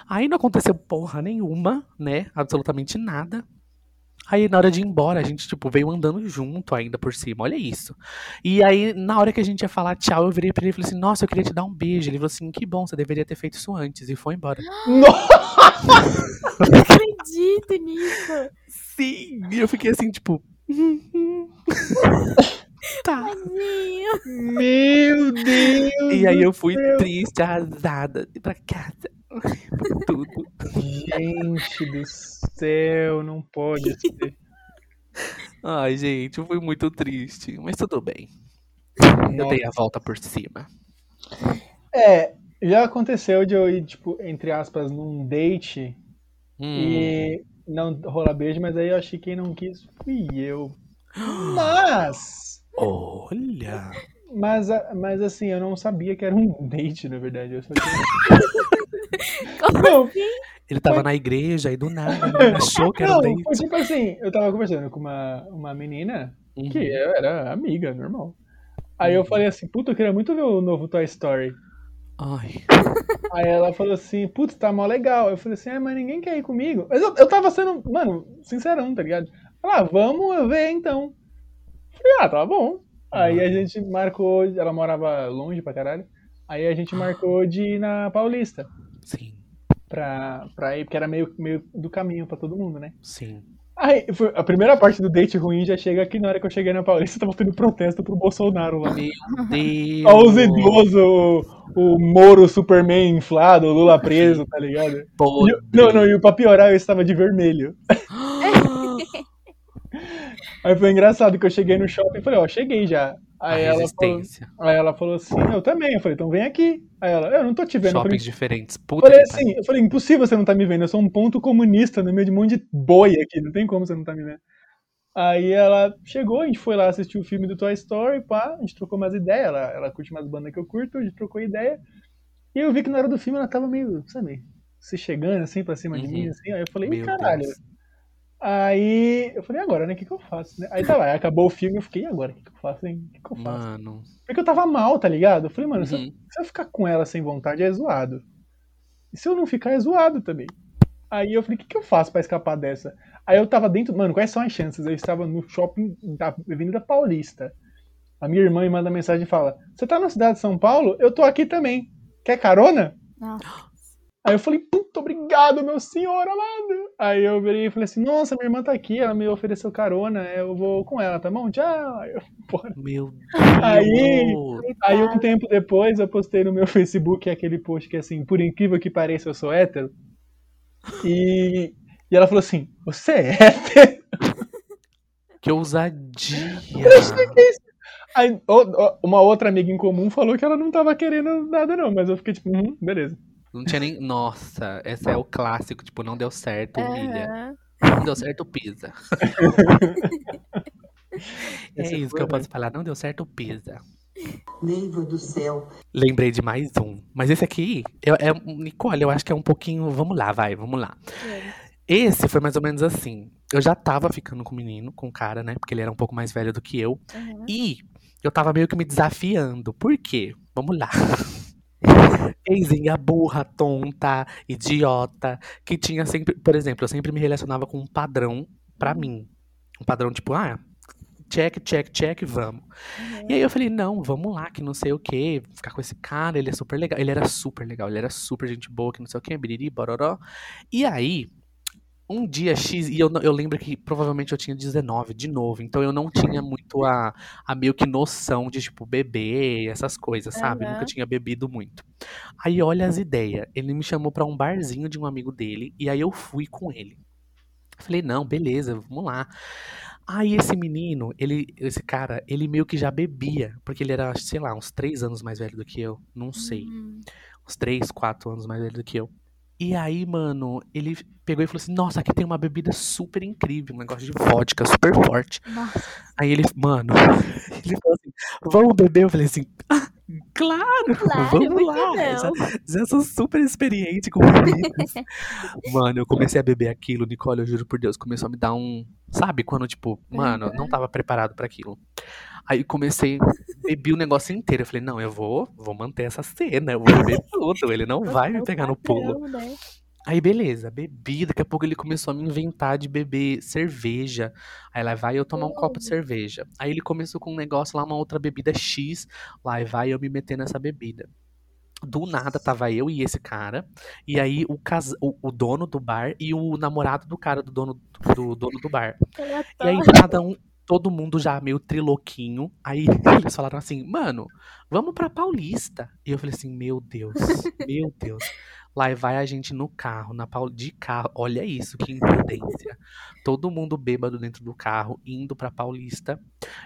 Aí não aconteceu porra nenhuma, né, absolutamente nada. Aí, na hora de ir embora, a gente, tipo, veio andando junto ainda por cima, olha isso. E aí, na hora que a gente ia falar tchau, eu virei pra ele e falei assim, nossa, eu queria te dar um beijo. Ele falou assim, que bom, você deveria ter feito isso antes. E foi embora. Nossa, Não acredito nisso. Sim! E eu fiquei assim, tipo... tá. Meu Deus. E aí eu fui Deus. triste, arrasada, pra casa. Foi tudo. Gente do céu, não pode ser. Ai, gente, eu fui muito triste, mas tudo bem. Eu dei a volta por cima. É, já aconteceu de eu ir, tipo, entre aspas, num date Hum. e não rolar beijo, mas aí eu achei que quem não quis fui eu. Mas, Olha! mas, mas assim, eu não sabia que era um date, na verdade. Eu só tinha... Como Não, assim? Ele tava na igreja e do nada achou que era um não, date. foi tipo assim, eu tava conversando com uma, uma menina Uhum. que eu era amiga, normal. Aí eu falei assim, puta, eu queria muito ver o novo Toy Story. Ai. Aí ela falou assim, putz, tá mó legal. Eu falei assim, ah, mas ninguém quer ir comigo. Mas eu, eu tava sendo, mano, sincerão, tá ligado? Ela, ah, vamos ver então. Eu Falei, ah, tá bom. Aí a gente marcou, ela morava longe pra caralho. Aí a gente marcou de ir na Paulista Sim, pra, pra ir, porque era meio, meio do caminho pra todo mundo, né? sim. Aí a primeira parte do date ruim já chega aqui na hora que eu cheguei na Paulista, tava tendo protesto pro Bolsonaro lá. Meu Deus. Olha os idosos, o, o Moro Superman inflado, o Lula preso, tá ligado? E não, não, e pra piorar eu estava de vermelho. Aí foi engraçado que eu cheguei no shopping e falei, ó, cheguei já. A Aí ela, falou, aí ela falou assim, eu também. Eu falei, então vem aqui. Aí ela, eu não tô te vendo. Eu falei, Shoppings diferentes. Puta falei pariu. assim, eu falei, impossível você não tá me vendo. Eu sou um ponto comunista no meio de um monte de boi aqui. Não tem como você não tá me vendo. Aí ela chegou, a gente foi lá assistir o filme do Toy Story, pá, a gente trocou umas ideias, ela, ela curte umas bandas que eu curto, a gente trocou ideia. E eu vi que na hora do filme ela tava meio, sabe, se chegando assim pra cima de Uhum. mim, assim, aí eu falei, Meu caralho. Deus. Aí eu falei, e agora, né? O que, que eu faço? Né? Aí tá lá, acabou o filme, eu fiquei, e agora? O que, que eu faço, hein? O que, que eu faço? Mano. Porque eu tava mal, tá ligado? Eu falei, mano, se, eu, Uhum. se eu ficar com ela sem vontade é zoado. E se eu não ficar, é zoado também. Aí eu falei, o que, que eu faço pra escapar dessa? Aí eu tava dentro, mano, quais são as chances? Eu estava no shopping da Avenida Paulista. A minha irmã me manda mensagem e fala: Você tá na cidade de São Paulo? Eu tô aqui também. Quer carona? Nossa. Aí eu falei, puta, obrigado, meu senhor amado. Aí eu virei e falei assim, nossa, minha irmã tá aqui, ela me ofereceu carona, eu vou com ela, tá bom? Tchau. Aí, eu, porra. Meu Aí- Deus. Aí um tempo depois eu postei no meu Facebook aquele post que é assim, por incrível que pareça, eu sou hétero. E, e ela falou assim, você é hétero? Que ousadia. Aí, uma outra amiga em comum falou que ela não tava querendo nada não, mas eu fiquei tipo, uhum, beleza. Não tinha nem. Nossa, esse é o clássico. Tipo, não deu certo, humilha. Aham. Não deu certo, pisa. é isso foi que eu bem. posso falar. Não deu certo, pisa. Neiva do céu. Lembrei de mais um. Mas esse aqui, eu, é, Nicole, eu acho que é um pouquinho. Vamos lá, vai, vamos lá. Esse foi mais ou menos assim. Eu já tava ficando com o menino, com o cara, né? Porque ele era um pouco mais velho do que eu. Uhum. E eu tava meio que me desafiando. Por quê? Vamos lá. Eizinha burra, tonta, idiota, que tinha sempre. Por exemplo, eu sempre me relacionava com um padrão pra mim. Um padrão tipo, ah, check, check, check, vamos. E aí eu falei, não, vamos lá, que não sei o quê, ficar com esse cara, ele é super legal. Ele era super legal, ele era super gente boa, que não sei o quê, biriri, bororó. E aí, um dia X, e eu, eu lembro que provavelmente eu tinha 19 de novo, então eu não tinha muito a, a meio que noção de, tipo, beber, essas coisas, sabe? Aham. Nunca tinha bebido muito. Aí olha as ideias, ele me chamou pra um barzinho de um amigo dele, e aí eu fui com ele. Falei, não, beleza, vamos lá. Aí esse menino, ele, esse cara, ele meio que já bebia, porque ele era, sei lá, uns três anos mais velho do que eu, não sei, Hum. uns três, quatro anos mais velho do que eu. E aí, mano, ele pegou e falou assim: Nossa, aqui tem uma bebida super incrível, um negócio de vodka super forte. Nossa. Aí ele, mano, ele falou assim: Vamos beber? Eu falei assim: ah, Claro, Claro, vamos lá. Já, já sou super experiente com bebidas. Mano, eu comecei a beber aquilo, Nicole, eu juro por Deus, começou a me dar um. Sabe, quando, tipo, mano, não tava preparado pra aquilo. Aí comecei, bebi o negócio inteiro. Eu falei, não, eu vou, vou manter essa cena, eu vou beber tudo. Ele não vai me pegar no pulo. Né? Aí beleza, bebi, daqui a pouco ele começou a me inventar de beber cerveja. Aí lá vai eu tomar um copo de cerveja. Aí ele começou com um negócio lá, uma outra bebida X. Lá vai eu me meter nessa bebida. Do nada tava eu e esse cara. E aí o, cas... o, o dono do bar e o namorado do cara do dono do dono do bar. E aí, do nada, um, todo mundo já meio triloquinho. Aí eles falaram assim, mano, vamos pra Paulista. E eu falei assim, meu Deus, meu Deus. Lá vai a gente no carro, na Paul... de carro. Olha isso, que imprudência. Todo mundo bêbado dentro do carro, indo pra Paulista.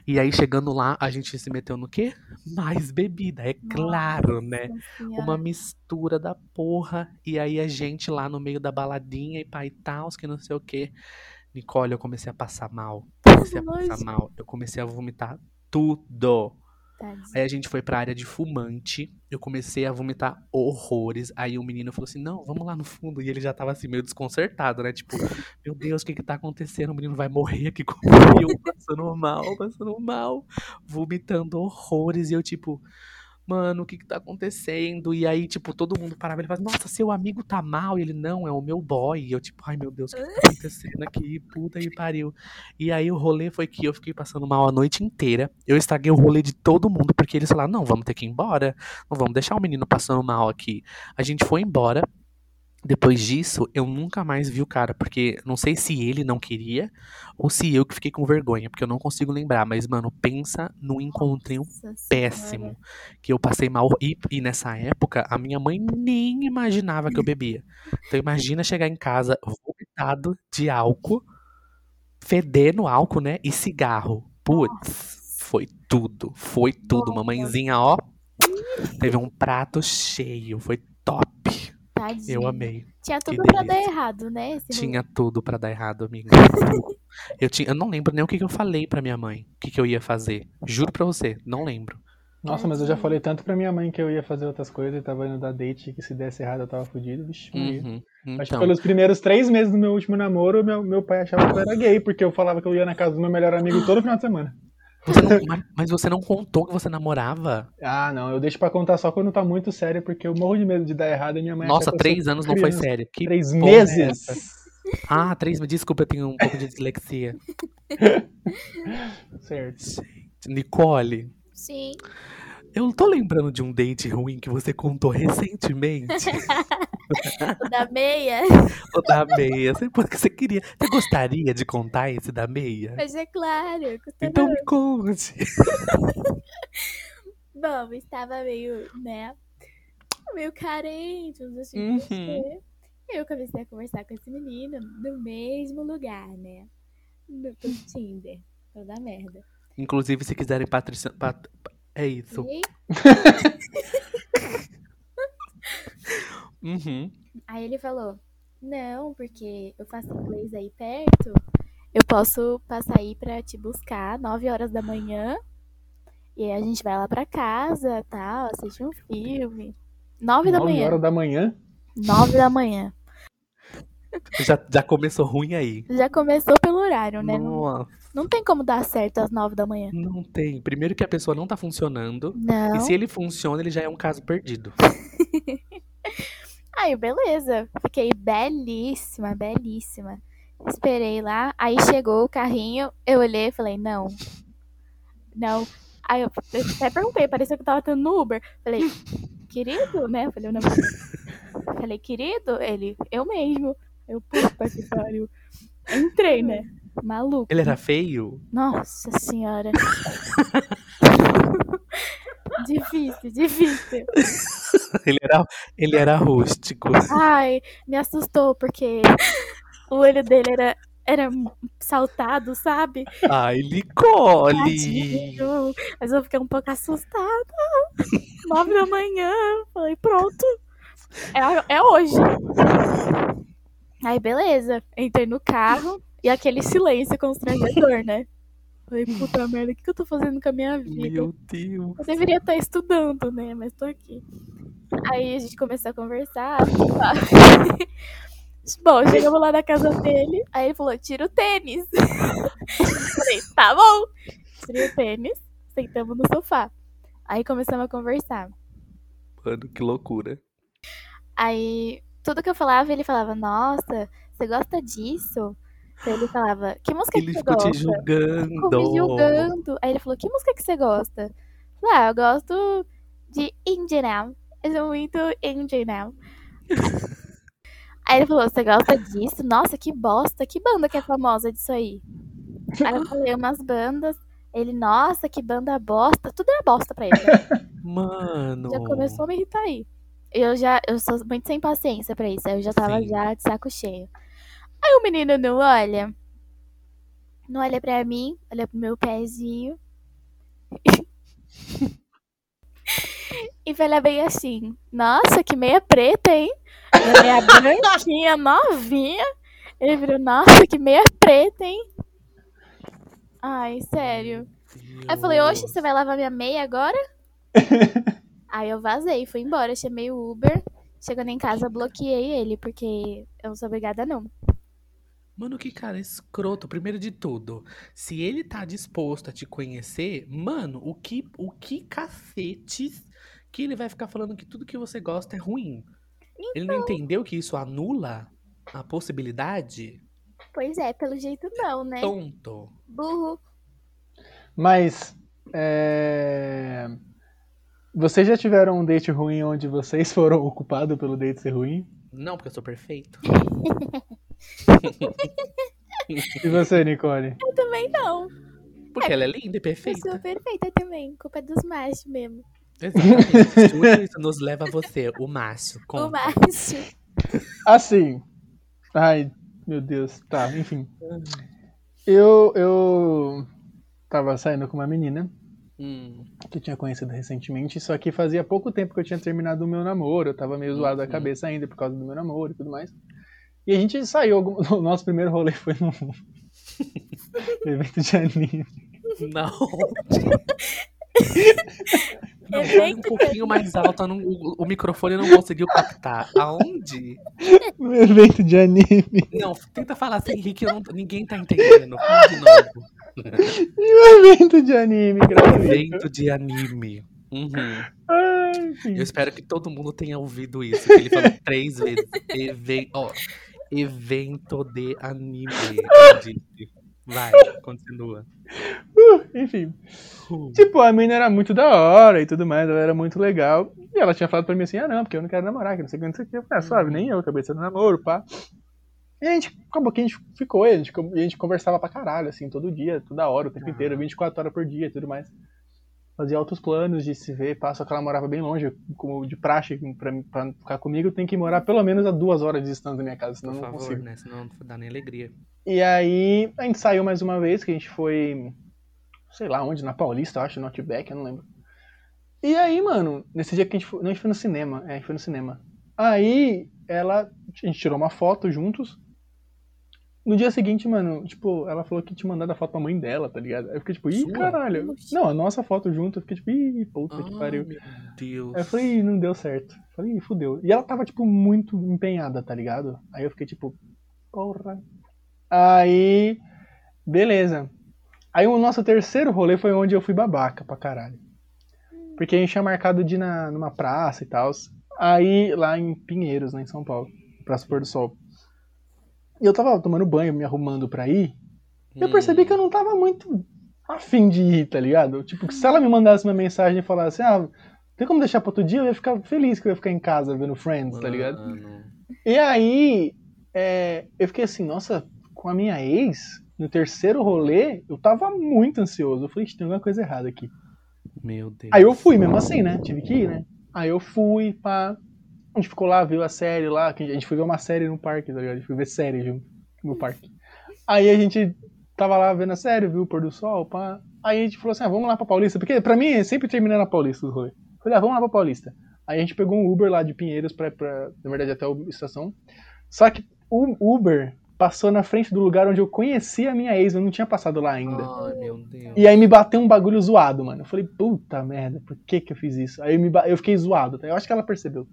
E aí, chegando lá, a gente se meteu no quê? Mais bebida, é claro, né? Nossa Senhora. Uma mistura da porra. E aí a gente lá no meio da baladinha e pai e tal, que não sei o quê. Nicole, eu comecei a passar mal. Comecei a passar mal. Eu comecei a vomitar tudo. Tadinho. Aí a gente foi pra área de fumante. Eu comecei a vomitar horrores. Aí o menino falou assim: Não, vamos lá no fundo. E ele já tava assim, meio desconcertado, né? Tipo, meu Deus, o que que tá acontecendo? O menino vai morrer aqui comigo. Passando mal, passando mal, vomitando horrores. E eu, tipo, mano, o que que tá acontecendo? E aí, tipo, todo mundo parava ele falava, nossa, seu amigo tá mal. E ele, não, é o meu boy. E eu, tipo, ai meu Deus, o que que tá acontecendo aqui? Puta que pariu. E aí o rolê foi que eu fiquei passando mal a noite inteira. Eu estraguei o rolê de todo mundo, porque eles falaram, não, vamos ter que ir embora. Não vamos deixar o menino passando mal aqui. A gente foi embora. Depois disso, eu nunca mais vi o cara, porque não sei se ele não queria ou se eu que fiquei com vergonha, porque eu não consigo lembrar. Mas, mano, pensa no encontrinho Nossa péssimo. Senhora. Que eu passei mal. E, e nessa época, a minha mãe nem imaginava que eu bebia. Então imagina chegar em casa vomitado de álcool, fedendo álcool, né? E cigarro. Putz, foi tudo. Foi tudo. Mamãezinha, ó. Teve um prato cheio. Foi top. Tadinho. Eu amei. Tinha tudo pra dar errado, né? esse Tinha tudo pra dar errado, amiga. Eu, tinha, eu não lembro nem o que, que eu falei pra minha mãe. O que, que eu ia fazer. Juro pra você, não lembro. Nossa, mas eu já falei tanto pra minha mãe que eu ia fazer outras coisas e tava indo dar date que se desse errado eu tava fudido. Vixe. Uhum. Acho que Então, pelos primeiros três meses do meu último namoro, meu, meu pai achava que eu era gay, porque eu falava que eu ia na casa do meu melhor amigo todo final de semana. Você não- mas- você não contou que você namorava? Ah, não, eu deixo pra contar só quando tá muito sério, porque eu morro de medo de dar errado e minha mãe Nossa, três anos não foi sério. Que Três porra é meses? essa? Ah, três meses. Desculpa, eu tenho um pouco de dislexia. Certo. Nicole, Sim. Eu tô lembrando de um date ruim que você contou recentemente. O da meia. o da meia. Você, você queria. Você gostaria de contar esse da meia? Mas é claro. Gostava Então me conte. Bom, estava meio, né? Meio carente, uns assim. Uhum. Eu comecei a conversar com esse menino no mesmo lugar, né? No, Tinder. Toda merda. Inclusive, se quiserem patrocinar. pat- É isso. Uhum. aí ele falou: Não, porque eu faço inglês aí perto. Eu posso passar aí pra te buscar 9 horas da manhã. E aí a gente vai lá pra casa, tal, assiste um filme. 9 da Nove manhã. horas da manhã. 9 da manhã. Já, já começou ruim aí. Já começou pelo horário, né? Nossa, não tem como dar certo às 9 da manhã. não tem. Primeiro que a pessoa não tá funcionando. Não. E se ele funciona, ele já é um caso perdido. Aí, beleza. Fiquei belíssima, belíssima. Esperei lá. Aí chegou o carrinho. Eu olhei e falei, não. Não. Aí eu eu até perguntei, parecia que eu tava tendo no Uber. Falei, querido, né? Eu falei, não. Falei, querido, ele, eu mesmo. Eu, puta que pariu. Entrei, né? Maluco. Ele era feio? Nossa senhora. difícil, difícil. Ele era, ele era rústico. Ai, me assustou porque o olho dele era, era saltado, sabe? Ai, Nicole! Tadinho. Mas eu fiquei um pouco assustada. Nove da manhã. Falei, pronto. É, é hoje. Aí, beleza. Entrei no carro e aquele silêncio constrangedor, né? Falei, puta merda, o que, eu tô fazendo com a minha vida? Meu Deus. Eu deveria estar estudando, né? Mas tô aqui. Aí a gente começou a conversar. Bom, chegamos lá na casa dele. Aí ele falou: tira o tênis. Falei, tá bom. Tirei o tênis, sentamos no sofá. Aí começamos a conversar. Mano, que loucura. Aí tudo que eu falava, ele falava: Nossa, você gosta disso? Ele falava: Que música Ele que você ficou gosta? te julgando. Ficou me julgando. Aí ele falou: Que música que você gosta? Eu falei, Ah, eu gosto de indie now. Eu sou muito indie now. Aí ele falou: Você gosta disso? Nossa, que bosta. Que banda que é famosa disso aí? Aí eu falei umas bandas. Ele, nossa, que banda bosta. Tudo era bosta pra ele. né? Mano. Já começou a me irritar aí. Eu já, eu sou muito sem paciência pra isso. Aí eu já tava Sim. já de saco cheio. Aí o menino não olha. Não olha pra mim, olha pro meu pezinho. e fala bem assim: Nossa, que meia preta, hein? E meia branquinha, novinha. Ele virou: Nossa, que meia preta, hein? Ai, sério. Aí eu falei: Oxe, você vai lavar minha meia agora? Aí eu vazei, fui embora, chamei o Uber. Chegando em casa, bloqueei ele, porque eu não sou obrigada, não. Mano, que cara escroto. Primeiro de tudo, se ele tá disposto a te conhecer, mano, o que, o que cacetes que ele vai ficar falando que tudo que você gosta é ruim? Ele não entendeu que isso anula a possibilidade? Pois é, pelo jeito não, né? Tonto. Burro. Mas, é... Vocês já tiveram um date ruim onde vocês foram ocupados pelo date ser ruim? Não, porque eu sou perfeito. E você, Nicole? Eu também não. Porque ela é linda e Eu sou perfeita. perfeita também. Culpa é dos machos mesmo. Exatamente. Tudo isso nos leva a você, o macho. O Conta. macho. Assim. Ai, meu Deus. Tá, enfim. Eu, eu tava saindo com uma menina Hum, que eu tinha conhecido recentemente, só que fazia pouco tempo que eu tinha terminado o meu namoro. Eu tava meio zoado da Uhum. cabeça ainda por causa do meu namoro e tudo mais. E a gente saiu. O nosso primeiro rolê foi num evento de anime. não. Um Evento pouquinho mais alto, não- o, o microfone não conseguiu captar. Aonde? Um evento de anime. Não, tenta falar sem rir que eu não- ninguém tá entendendo. Fala de novo. Um evento de anime, gratuito. Evento de anime. Uhum. Ai. Eu espero que todo mundo tenha ouvido isso, que ele falou três vezes. Even... ó, evento de anime. Vai, continua. Enfim. Uh, Tipo, a menina era muito da hora e tudo mais, ela era muito legal. E ela tinha falado pra mim assim, ah não, porque eu não quero namorar, que não sei o que, não sei o que. Eu falei, ah, suave, nem eu, cabeça do namoro, pá. E a gente, acabou que a gente ficou, a gente, a gente conversava pra caralho, assim, todo dia, toda hora, o tempo Aham. inteiro, 24 horas por dia e tudo mais. Fazia altos planos de se ver, só que ela morava bem longe, como de praxe, pra, pra ficar comigo, tem que morar pelo menos a duas horas de distância da minha casa, senão por eu não favor, consigo. né? Senão não dá nem alegria. E aí a gente saiu mais uma vez, que a gente foi, sei lá onde, na Paulista, eu acho, no Outback, eu não lembro. E aí, mano, nesse dia que a gente foi, não, a gente foi no cinema, é, a gente foi no cinema. Aí ela, a gente tirou uma foto juntos. No dia seguinte, mano, tipo, ela falou que tinha mandado a foto pra mãe dela, tá ligado? Aí eu fiquei tipo, ih, Sua? caralho. Oxi. Não, a nossa foto junto, eu fiquei tipo, ih, puta que Ai, pariu. meu Deus. Aí eu falei, "Ih, não deu certo. Falei, "Ih, fudeu. E ela tava, tipo, muito empenhada, tá ligado? Aí eu fiquei, tipo, porra. Aí, beleza. Aí o nosso terceiro rolê foi onde eu fui babaca pra caralho. Porque a gente tinha marcado de ir na, numa praça e tal. Aí, lá em Pinheiros, né, em São Paulo. Praça Pôr do Sol. E eu tava tomando banho, me arrumando pra ir. E eu percebi que eu não tava muito afim de ir, tá ligado? Tipo, que se ela me mandasse uma mensagem e falasse, ah, tem como deixar pra outro dia? Eu ia ficar feliz que eu ia ficar em casa vendo Friends, tá ligado? E aí, é, eu fiquei assim, nossa, com a minha ex, no terceiro rolê, eu tava muito ansioso. Eu falei, "Ixi, tem alguma coisa errada aqui. Meu Deus. Aí eu fui mesmo assim, né? Tive que ir, né? Aí eu fui, pá. A gente ficou lá, viu a série lá. A gente foi ver uma série no parque, tá ligado? A gente foi ver série junto no parque. Aí a gente tava lá vendo a série, viu o pôr do sol, pá. Aí a gente falou assim, ah, vamos lá pra Paulista. Porque pra mim, sempre termina na Paulista os rolês. Falei, ah, vamos lá pra Paulista. Aí a gente pegou um Uber lá de Pinheiros pra, pra na verdade, até a estação. Só que o Uber passou na frente do lugar onde eu conheci a minha ex, eu não tinha passado lá ainda. Ai, meu Deus. E aí me bateu um bagulho zoado, mano. Eu falei, puta merda, por que que eu fiz isso? Aí eu, me eu fiquei zoado. tá? Eu acho que ela percebeu.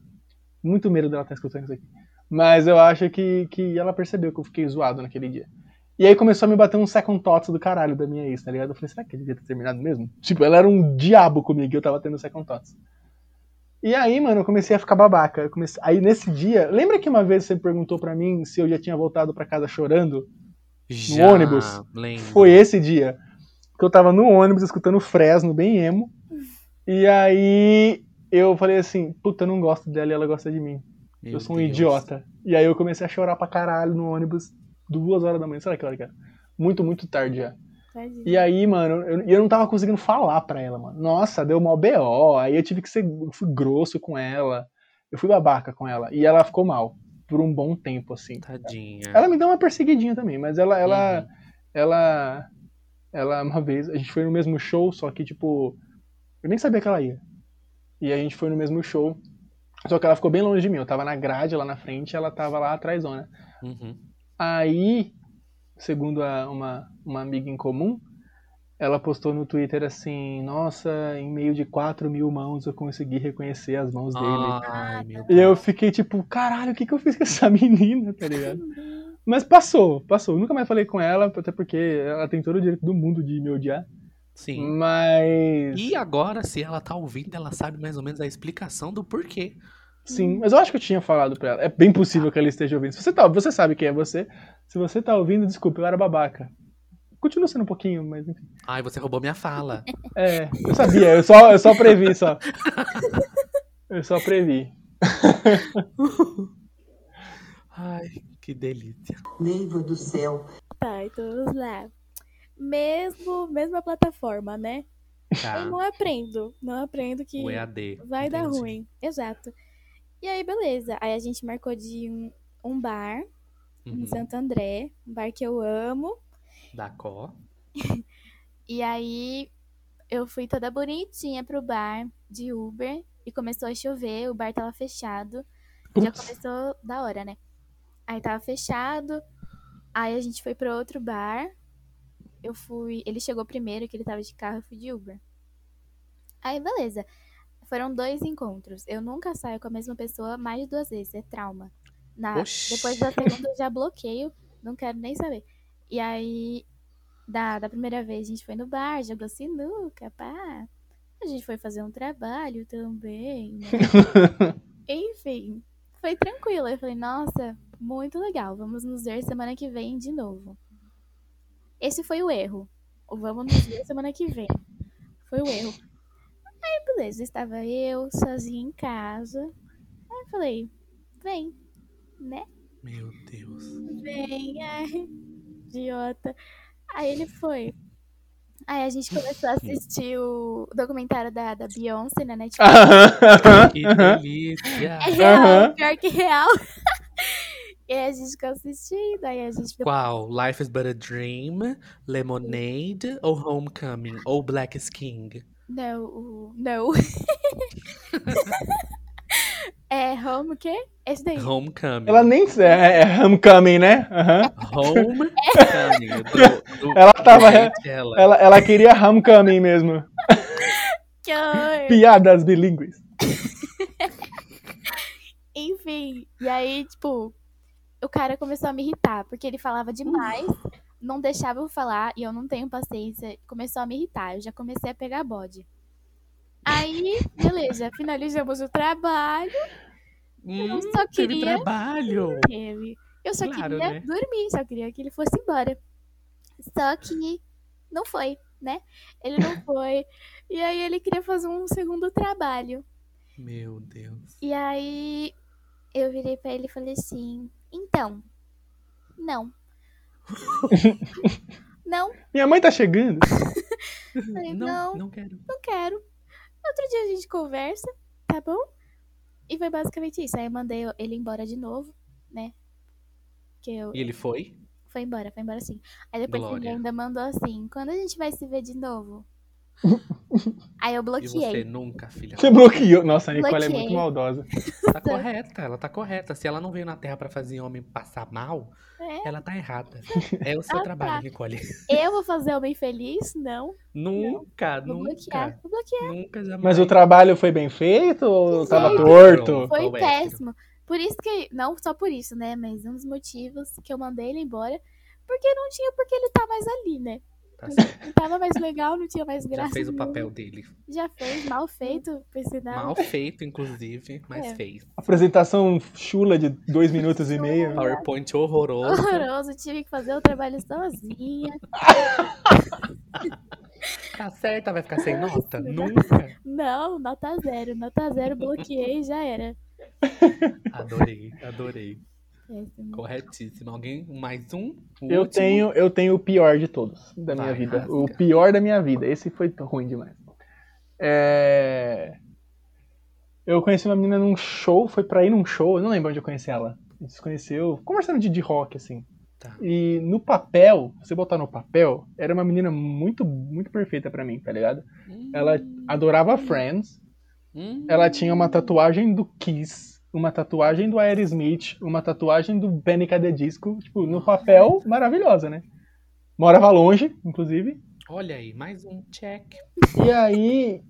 Muito medo dela estar escutando isso aqui. Mas eu acho que, que ela percebeu que eu fiquei zoado naquele dia. E aí começou a me bater um second thoughts do caralho da minha ex, tá ligado? Eu falei, será que eu devia ter terminado mesmo? Tipo, ela era um diabo comigo e eu tava tendo second thoughts. E aí, mano, eu comecei a ficar babaca. Eu comecei... Aí nesse dia, lembra que uma vez você perguntou pra mim se eu já tinha voltado pra casa chorando? Já ônibus. Lembro. Foi esse dia que eu tava no ônibus escutando Fresno, bem emo. E aí eu falei assim, puta, eu não gosto dela e ela gosta de mim. Meu eu sou um Deus. idiota. E aí eu comecei a chorar pra caralho no ônibus, duas horas da manhã. Será que hora que era? Muito, muito tarde já. Tadinho. E aí, mano, eu, eu não tava conseguindo falar pra ela, mano. Nossa, deu mó BO. Aí eu tive que ser eu fui grosso com ela. Eu fui babaca com ela. E ela ficou mal. Por um bom tempo, assim. Tadinha. Ela me deu uma perseguidinha também, mas ela, ela, Uhum. ela, ela, uma vez, a gente foi no mesmo show, só que, tipo, eu nem sabia que ela ia. E a gente foi no mesmo show, só que ela ficou bem longe de mim. Eu tava na grade lá na frente, ela tava lá atrás, né? Uhum. Aí, segundo a- uma, uma amiga em comum, ela postou no Twitter assim: Nossa, em meio de 4 mil mãos eu consegui reconhecer as mãos dele. Ai, meu E eu fiquei tipo, caralho, o que, que eu fiz com essa menina, tá ligado? Mas passou, passou. Nunca mais falei com ela, até porque ela tem todo o direito do mundo de me odiar. Sim. Mas. E agora, se ela tá ouvindo, ela sabe mais ou menos a explicação do porquê. Sim, mas eu acho que eu tinha falado pra ela. É bem possível que ela esteja ouvindo. Se você, tá, você sabe quem é você. Se você tá ouvindo, desculpa, eu era babaca. Continua sendo um pouquinho, mas enfim. Ai, você roubou minha fala. É, eu sabia, eu só, eu só previ só. Eu só previ. Ai, que delícia. Neiva do céu. Tá, então vamos lá. Mesmo, mesma plataforma, né? Tá. Eu não aprendo. Não aprendo que EAD. vai dar entendi. ruim. Exato. E aí, beleza. Aí a gente marcou de um, um bar em Uhum. Santo André, um bar que eu amo. Da Có. E aí eu fui toda bonitinha pro bar de Uber e começou a chover, o bar tava fechado. Já Putz. começou da hora, né? Aí tava fechado. Aí a gente foi pro outro bar. Eu fui. Ele chegou primeiro, que ele tava de carro, eu fui de Uber. Aí, beleza. Foram dois encontros. Eu nunca saio com a mesma pessoa mais de duas vezes. É trauma. Na... Oxi. Depois da segunda eu já bloqueio. Não quero nem saber. E aí, da, da primeira vez a gente foi no bar, jogou sinuca, pá. A gente foi fazer um trabalho também, né? Enfim, foi tranquilo. Eu falei, nossa, muito legal. Vamos nos ver semana que vem de novo. Esse foi o erro. O vamos nos ver semana que vem. Foi o erro. Aí, beleza, estava eu sozinha em casa. Aí eu falei, vem, né? Meu Deus. Vem, ai, idiota. Aí ele foi. Aí a gente começou a assistir o documentário da, da Beyoncé na Netflix. Que delícia. É real, pior que real. E aí a gente ficou assistindo, aí a gente Qual? Life is but a Dream, Lemonade ou Homecoming? Ou Black is King? Não, o- não. é home o quê? Esse daí. Homecoming. Ela nem. É, é homecoming, né? Aham. Homecoming. Do, do, Ela tava-. Ela, ela queria homecoming mesmo. Que horror. Piadas bilíngues. Enfim, e aí, tipo, o cara começou a me irritar, porque ele falava demais, não deixava eu falar, e eu não tenho paciência. Começou a me irritar, eu já comecei a pegar bode. Aí, beleza, finalizamos o trabalho, Hum, só teve queria- trabalho. teve. Eu só Claro, queria né? dormir, só queria que ele fosse embora. Só que não foi, né? Ele não foi. E aí ele queria fazer um segundo trabalho. Meu Deus. E aí eu virei pra ele e falei assim: então, não. não, Minha mãe tá chegando. falei, Não, não, não quero. não quero. Outro dia a gente conversa, tá bom? E foi basicamente isso. Aí eu mandei ele embora de novo, né? Que eu. E ele foi? Foi embora, foi embora sim. Aí depois ele ainda mandou assim: quando a gente vai se ver de novo? Aí eu E você bloqueei. nunca, filha. Você bloqueou. Nossa, a Nicole é Bloqueei. muito maldosa. Tá correta, ela tá correta. Se ela não veio na Terra pra fazer homem passar mal, É. ela tá errada. É o seu Ah, trabalho, tá. Nicole. Eu vou fazer homem feliz? Não. Nunca, Vou nunca. bloquear. Vou bloquear. Nunca jamais. Mas o trabalho foi bem feito ou tava Sim. torto? Foi hétero? péssimo. Por isso que. Não só por isso, né? Mas um dos motivos que eu mandei ele embora. Porque não tinha porque ele tá mais ali, né? Tá certo. Não tava mais legal, não tinha mais Já graça. fez o papel dele. Já fez, mal feito, por sinal. Mal feito, inclusive, mas É. fez. Apresentação chula de dois minutos e meio. PowerPoint horroroso. Horroroso, tive que fazer o trabalho sozinha. Tá certa, vai ficar sem nota? Nunca. Não, nota zero. Nota zero, bloqueei já era. Adorei, adorei. Corretíssimo. Alguém? Mais um? O Eu último? tenho, eu tenho o pior de todos da minha Vai, vida. rasga. O pior da minha vida. Esse foi ruim demais. É... Eu conheci uma menina num show, foi pra ir num show, eu não lembro onde eu conheci ela. A gente se conheceu conversando de, de rock, assim. Tá. E no papel, se você botar no papel, era uma menina muito, muito perfeita pra mim, tá ligado? Hum, Ela adorava Friends, hum. ela tinha uma tatuagem do Kiss, uma tatuagem do Aerosmith, uma tatuagem do Panic! at the Disco, tipo, no papel, maravilhosa, né? Morava longe, inclusive. Olha aí, mais um check. E aí,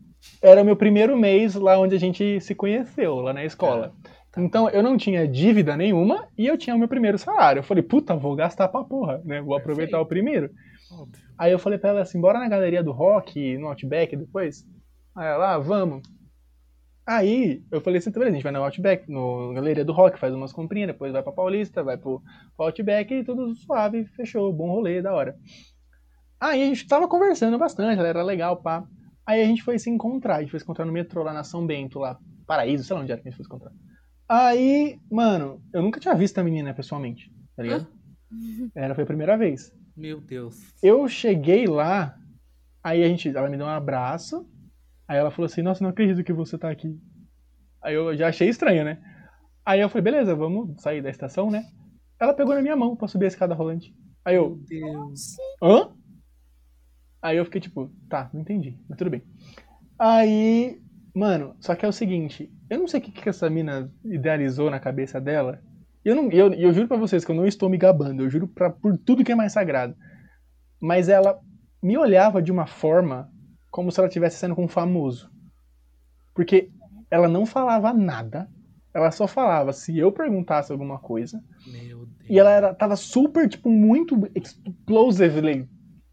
era o meu primeiro mês lá onde a gente se conheceu, lá na escola. Tá. Então, eu não tinha dívida nenhuma e eu tinha o meu primeiro salário. Eu falei, puta, vou gastar pra porra, né? Vou aproveitar o primeiro. Óbvio. Aí eu falei pra ela assim, bora na galeria do rock, no Outback depois? Aí ela, ah, vamos. Aí eu falei assim, tá a gente vai no Outback, no galeria do rock, faz umas comprinhas, depois vai pra Paulista, vai pro, pro Outback e tudo suave, fechou, bom rolê, da hora. Aí a gente tava conversando bastante, ela era legal, pá. Aí a gente foi se encontrar, a gente foi se encontrar no metrô lá na São Bento, lá, Paraíso, sei lá onde era que a gente foi se encontrar. Aí, mano, eu nunca tinha visto a menina pessoalmente, tá ligado? Era, foi a primeira vez. Meu Deus. Eu cheguei lá, aí a gente, ela me deu um abraço, aí ela falou assim, nossa, não acredito que você tá aqui. Aí eu já achei estranho, né? Aí eu falei, beleza, vamos sair da estação, né? Ela pegou na minha mão pra subir a escada rolante. Aí eu, Meu Deus. hã? Aí eu fiquei tipo, tá, não entendi, mas tudo bem. Aí, mano, só que é o seguinte, eu não sei o que, que essa mina idealizou na cabeça dela. Eu, não, eu, eu juro pra vocês que eu não estou me gabando, eu juro pra, por tudo que é mais sagrado. Mas ela me olhava de uma forma como se ela estivesse sendo com um famoso. Porque ela não falava nada, ela só falava se eu perguntasse alguma coisa. Meu Deus. E ela era, tava super, tipo, muito explosively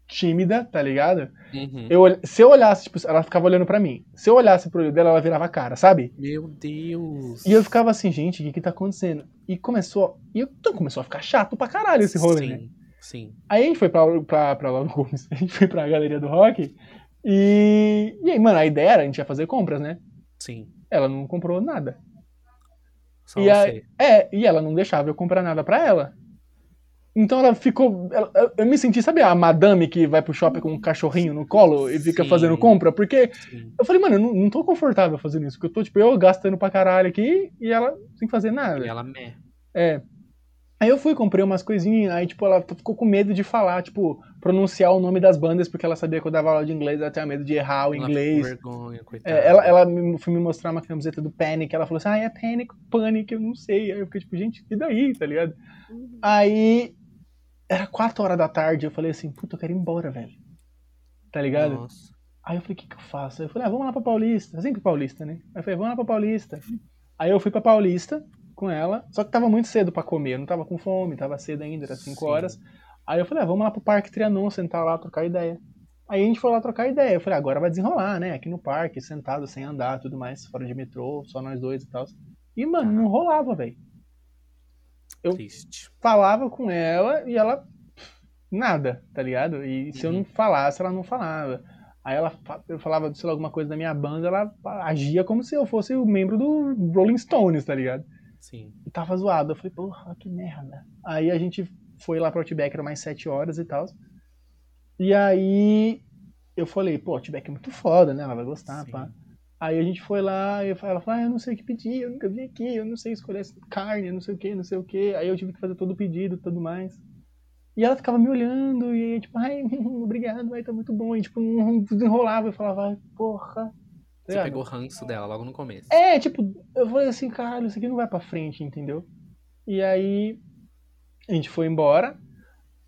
tímida, tá ligado? Uhum. Eu, se eu olhasse, tipo, ela ficava olhando pra mim. Se eu olhasse pro olho dela, ela virava a cara, sabe? Meu Deus. E eu ficava assim, gente, o que que tá acontecendo? E começou, e eu- então começou a ficar chato pra caralho esse rolê, sim, né? Sim. Aí a gente foi pra, pra, pra no Gomes, a gente foi pra galeria do rock. E, e aí, mano, a ideia era a gente ia fazer compras, né? Sim. Ela não comprou nada. Só E você. aí- É, e ela não deixava eu comprar nada pra ela. Então ela ficou. ela- eu- me senti, sabe, a madame que vai pro shopping com um cachorrinho no colo e fica Sim. fazendo compra? Porque Sim. eu falei, mano, eu não, não tô confortável fazendo isso. Porque eu tô, tipo, eu gastando pra caralho aqui e ela sem fazer nada. E ela meh. É. Aí eu fui, comprei umas coisinhas, aí, tipo, ela ficou com medo de falar, tipo, pronunciar o nome das bandas, porque ela sabia que eu dava aula de inglês, ela tinha medo de errar o Ela inglês. vergonha, coitada. É, ela, ela me, foi me mostrar uma camiseta do Panic, ela falou assim, ah, é Panic, Panic, eu não sei. Aí eu fiquei tipo, gente, e daí, tá ligado? Uhum. Aí, era 4 horas da tarde, eu falei assim, puta, eu quero ir embora, velho. Tá ligado? Nossa. Aí eu falei, o que que eu faço? Aí eu falei, ah, vamos lá pra Paulista. Sempre Paulista, né? Aí eu falei, vamos lá pra Paulista. Aí eu fui pra Paulista com ela, só que tava muito cedo pra comer, eu não tava com fome, tava cedo ainda, era 5 Sim. horas. Aí eu falei, ah, vamos lá pro Parque Trianon, sentar lá, trocar ideia. Aí a gente foi lá trocar ideia. Eu falei, agora vai desenrolar, né? Aqui no parque, sentado, sem andar, tudo mais, fora de metrô, só nós dois e tal. E, mano, não rolava, velho. Eu- Triste. Falava com ela e ela nada, tá ligado? E se eu Uhum. não falasse, ela não falava. Aí ela eu falava, sei lá, alguma coisa da minha banda, ela agia como se eu fosse o membro do Rolling Stones, tá ligado? Sim. E tava zoado. Eu falei, porra, que merda. Aí a gente foi lá pro Outback, era mais 7 horas e tal. E aí eu falei, pô, Outback é muito foda, né? Ela vai gostar, Sim. pá. Aí a gente foi lá e ela falou, ah, eu não sei o que pedir, eu nunca vim aqui, eu não sei escolher carne, eu não sei o que, não sei o que. Aí eu tive que fazer todo o pedido e tudo mais. E ela ficava me olhando e tipo, ai, obrigado, ai, tá muito bom. E tipo, não desenrolava. Eu falava, ai, porra. Tá Você pegou ranço dela logo no começo. É, tipo, eu falei assim, caralho, isso aqui não vai pra frente, entendeu? E aí a gente foi embora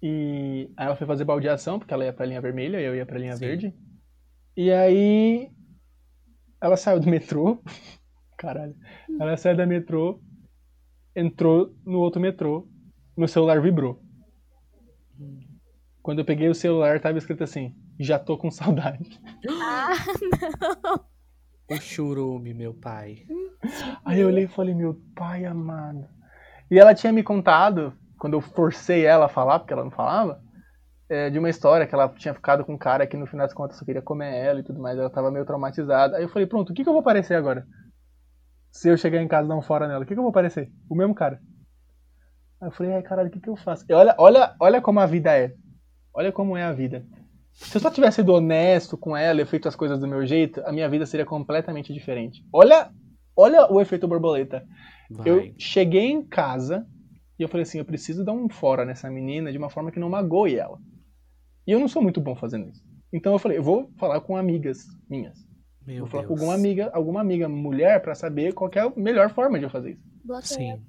e aí ela foi fazer baldeação, porque ela ia pra linha vermelha e eu ia pra linha Sim. verde. E aí ela saiu do metrô. Caralho. Ela saiu da metrô, entrou no outro metrô, no celular vibrou. Quando eu peguei o celular, tava escrito assim: já tô com saudade. Ah, O churume, meu pai. Aí eu olhei e falei, meu pai amado. E ela tinha me contado, quando eu forcei ela a falar, porque ela não falava, é, de uma história que ela tinha ficado com um cara que no final das contas só queria comer ela e tudo mais. Ela tava meio traumatizada. Aí eu falei, pronto, o que, que eu vou parecer agora? Se eu chegar em casa e dar um fora nela, o que, que eu vou parecer? O mesmo cara. Aí eu falei, ai caralho, o que, que eu faço? E olha, olha, olha como a vida é. Olha como é a vida. Se eu só tivesse sido honesto com ela e feito as coisas do meu jeito, a minha vida seria completamente diferente. Olha, olha o efeito borboleta. Vai. Eu cheguei em casa e eu falei assim, eu preciso dar um fora nessa menina de uma forma que não magoe ela. E eu não sou muito bom fazendo isso. Então eu falei, eu vou falar com amigas minhas. Meu vou falar Deus. com alguma amiga, alguma amiga mulher pra saber qual que é a melhor forma de eu fazer isso. Sim.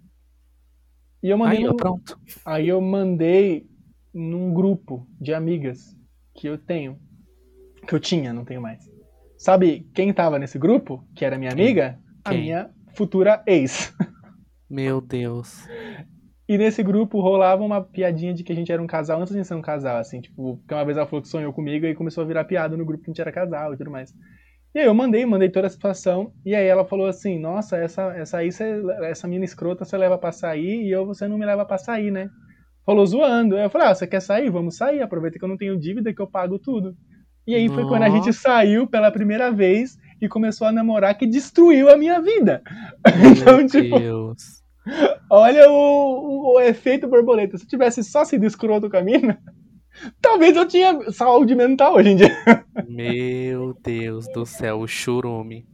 E eu mandei Aí, no- pronto. Aí eu mandei num grupo de amigas que eu tenho. Que eu tinha, não tenho mais. Sabe quem tava nesse grupo? Que era minha Quem? amiga? A Quem? minha futura ex. Meu Deus. E nesse grupo rolava uma piadinha de que a gente era um casal antes de ser um casal, assim, tipo, porque uma vez ela falou que sonhou comigo e começou a virar piada no grupo que a gente era casal e tudo mais. E aí eu mandei, mandei toda a situação, e aí ela falou assim, nossa, essa, essa aí, cê, essa mina escrota você leva pra sair e eu você não me leva pra sair, né? Falou zoando. Aí eu falei, ah, você quer sair? Vamos sair, aproveita que eu não tenho dívida, que eu pago tudo. E aí foi quando a gente saiu pela primeira vez e começou a namorar que destruiu a minha vida. Meu Então, tipo, Deus. Olha o, o- o efeito borboleta. Se eu tivesse só sido escroto com a mina, talvez eu tinha saúde mental hoje em dia. Meu Deus do céu, o churume.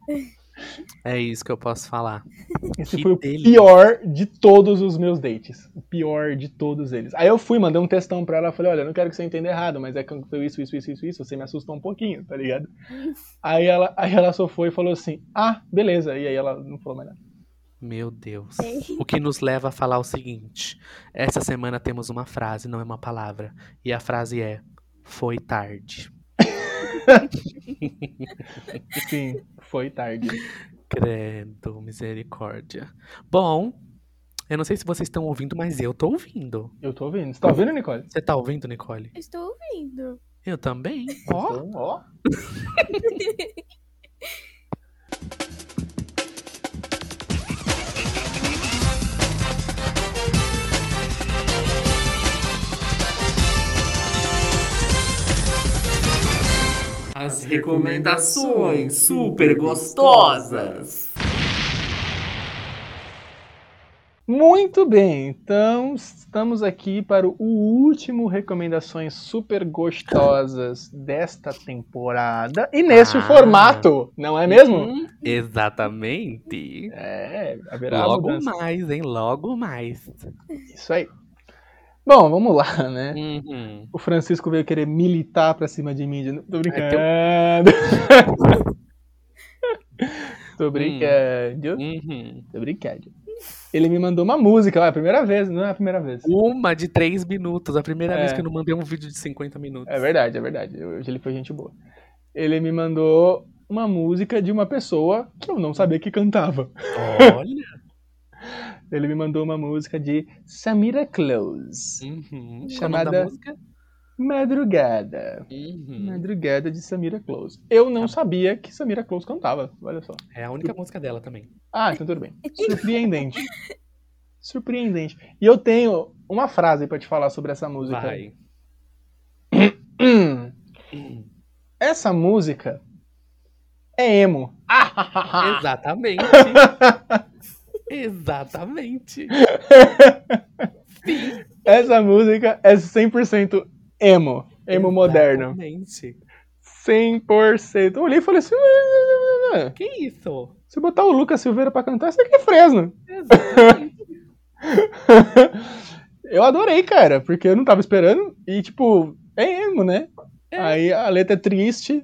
É isso que eu posso falar. Esse Que foi o delícia. pior de todos os meus dates. O pior de todos eles. Aí eu fui, mandei um textão pra ela, falei, olha, não quero que você entenda errado, mas é que aconteceu isso, isso, isso, isso, isso, você me assustou um pouquinho, tá ligado? Aí ela, aí ela só foi e falou assim, ah, beleza. E aí ela não falou mais nada. Meu Deus. O que nos leva a falar o seguinte: essa semana temos uma frase, não é uma palavra. E a frase é: Foi tarde. Sim, foi tarde. Credo, misericórdia. Bom, eu não sei se vocês estão ouvindo, mas eu tô ouvindo. Eu tô ouvindo. Você tá ouvindo, Nicole? Você tá ouvindo, Nicole? Estou ouvindo. Eu também. Ó, Então, as recomendações super gostosas. Muito bem, então estamos aqui para o último recomendações super gostosas desta temporada e nesse Ah. formato, não é mesmo? Hum, exatamente. É, haverá Logo mudança. mais, hein? Logo mais. Isso aí. Bom, vamos lá, né? Uhum. O Francisco veio querer militar pra cima de mim. de novo. Tô brincando. Tô brincando. Uhum. Tô brincando. Ele me mandou uma música, ó, é a primeira vez, não é a primeira vez. Uma de três minutos. A primeira É. vez que eu não mandei um vídeo de 50 minutos. É verdade, é verdade. Hoje ele foi gente boa. Ele me mandou uma música de uma pessoa que eu não sabia que cantava. Olha. Ele me mandou uma música de Samira Close. Uhum. Chamada-? Madrugada. Uhum. Madrugada de Samira Close. Eu não sabia que Samira Close cantava. Olha só. É a única música dela também. Ah, então tudo bem. Surpreendente. Surpreendente. E eu tenho uma frase pra te falar sobre essa música. Vai. Essa música é emo. Exatamente. Exatamente. Essa música é 100% emo. Emo moderno. Exatamente. 100%. Eu olhei e falei assim: "Ah, Que isso? se botar o Lucas Silveira pra cantar, isso aqui é Fresno. Exatamente. Eu adorei, cara, porque eu não tava esperando. E, tipo, é emo, né? É. Aí a letra é triste.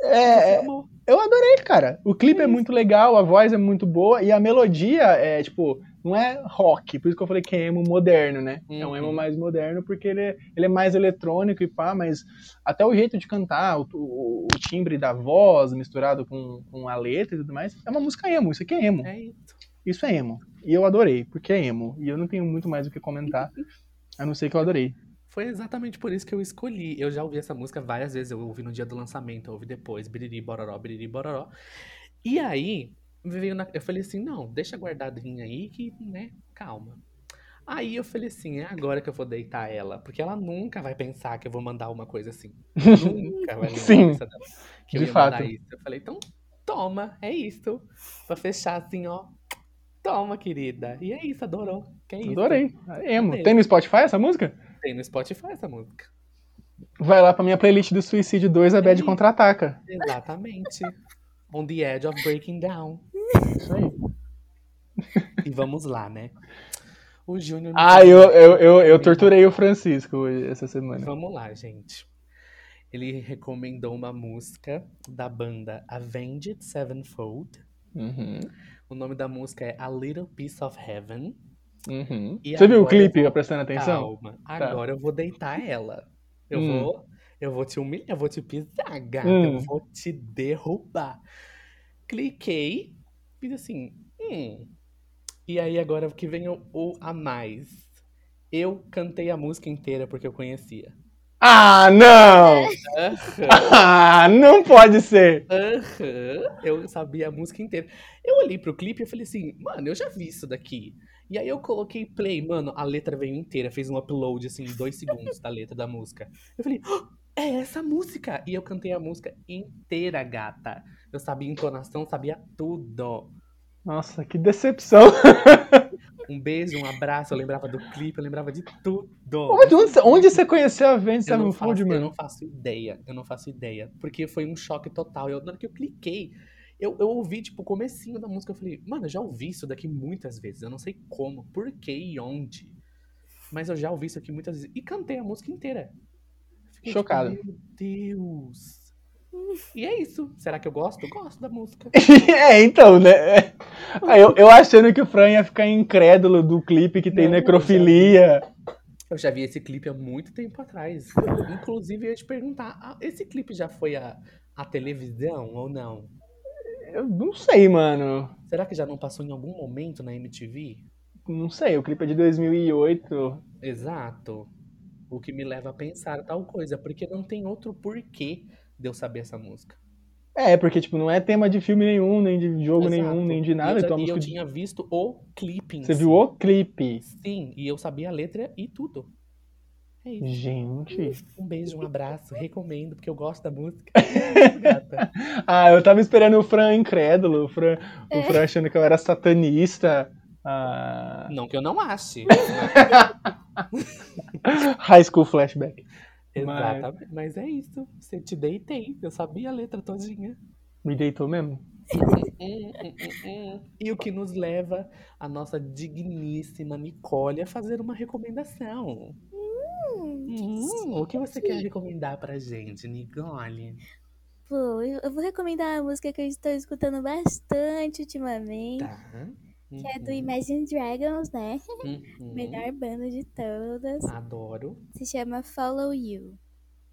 Você É, amou. Eu adorei, cara. O clipe é Isso. muito legal, a voz é muito boa e a melodia é, tipo, não é rock, por isso que eu falei que é emo moderno, né? É um Uhum. emo mais moderno porque ele é, ele é mais eletrônico e pá, mas até o jeito de cantar, o, o- o timbre da voz misturado com, com a letra e tudo mais, é uma música emo, isso aqui é emo. É isso. Isso é emo. E eu adorei, porque é emo. E eu não tenho muito mais o que comentar, a não ser que eu adorei. Foi exatamente por isso que eu escolhi. Eu já ouvi essa música várias vezes. Eu ouvi no dia do lançamento, eu ouvi depois. Biriri, bororó, biriri, bororó. E aí, veio na... eu falei assim, não, deixa guardadinha aí que, né, calma. Aí eu falei assim, é agora que eu vou deitar ela. Porque ela nunca vai pensar que eu vou mandar uma coisa assim. nunca vai na Sim, dela que eu de ia mandar fato. isso. Eu falei, então toma, é isso. Pra fechar assim, ó. Toma, querida. E é isso, adorou. Que é isso. Adorei. Emo. Adorei. Tem no Spotify essa música? Tem no Spotify essa música. Vai lá pra minha playlist do Suicídio 2, a Bad. Contra-Ataca. Exatamente. On the edge of breaking down. Isso aí. E vamos lá, né? O Júnior. Ah, eu, eu, eu, eu torturei o Francisco essa semana. Vamos lá, gente. Ele recomendou uma música da banda Avenged Sevenfold. Uhum, O nome da música é A Little Piece of Heaven. Uhum. Você viu o clipe, vou- prestando atenção? Calma. Agora eu vou deitar ela. Eu Hum. vou. Eu vou te humilhar, eu vou te pisar, gata. Hum. Eu vou te derrubar. Cliquei, fiz assim. Hum. E aí agora que vem o, o a mais. Eu cantei a música inteira porque eu conhecia. Ah, não! Aham, Ah, não pode ser! aham. Eu sabia a música inteira. Eu olhei pro clipe e falei assim, mano, eu já vi isso daqui. E aí eu coloquei play, mano, a letra veio inteira, fez um upload assim, em dois segundos da letra da música. Eu falei, "Ah, é essa música! E eu cantei a música inteira, gata. Eu sabia entonação, sabia tudo. Nossa, que decepção! Um beijo, um abraço, eu lembrava do clipe, eu lembrava de tudo. Onde, onde, onde você conheceu a não, Sevenfold, faço, eu mano? não faço ideia, eu não faço ideia. Porque foi um choque total. Eu, na hora que eu cliquei, eu, eu ouvi, tipo, o comecinho da música. Eu falei, mano, eu já ouvi isso daqui muitas vezes. Eu não sei como, por que e onde. Mas eu já ouvi isso aqui muitas vezes. E cantei a música inteira. Fiquei, tipo, Chocado. Meu Deus. E é isso. Será que eu gosto? Gosto da música. é, então, né? Eu, eu achando que o Fran ia ficar incrédulo do clipe que tem Não, eu necrofilia. Eu já vi esse clipe há muito tempo atrás. Inclusive, eu ia te perguntar: ah, esse clipe já foi a, a televisão ou não? Eu não sei, mano. Será que já não passou em algum momento na MTV? Não sei, o clipe é de 2008. Exato. O que me leva a pensar tal coisa, porque não tem outro porquê de eu saber essa música. É, porque, tipo, não é tema de filme nenhum, nem de jogo Exato. nenhum, nem de E nada. eu, Então, e eu música de- tinha visto o clipe. Você si. viu o clipe? Sim, e eu sabia a letra e tudo. É isso. Gente. Um beijo, um abraço, recomendo, porque eu gosto da música. Ah, eu tava esperando o Fran incrédulo, o Fran, o Fran achando que eu era satanista. Ah, Não que eu não ache. high School Flashback. Exatamente. Mas é isso. Você te deitei. Eu sabia a letra todinha. Me deitou mesmo? E o que nos leva a nossa digníssima Nicole a fazer uma recomendação. Hum, o que você quer recomendar pra gente, Nicole? Pô, eu vou recomendar uma música que eu estou escutando bastante ultimamente. Tá. Que é do Imagine Dragons, né? Uhum. Melhor banda de todas. Adoro. Se chama Follow You.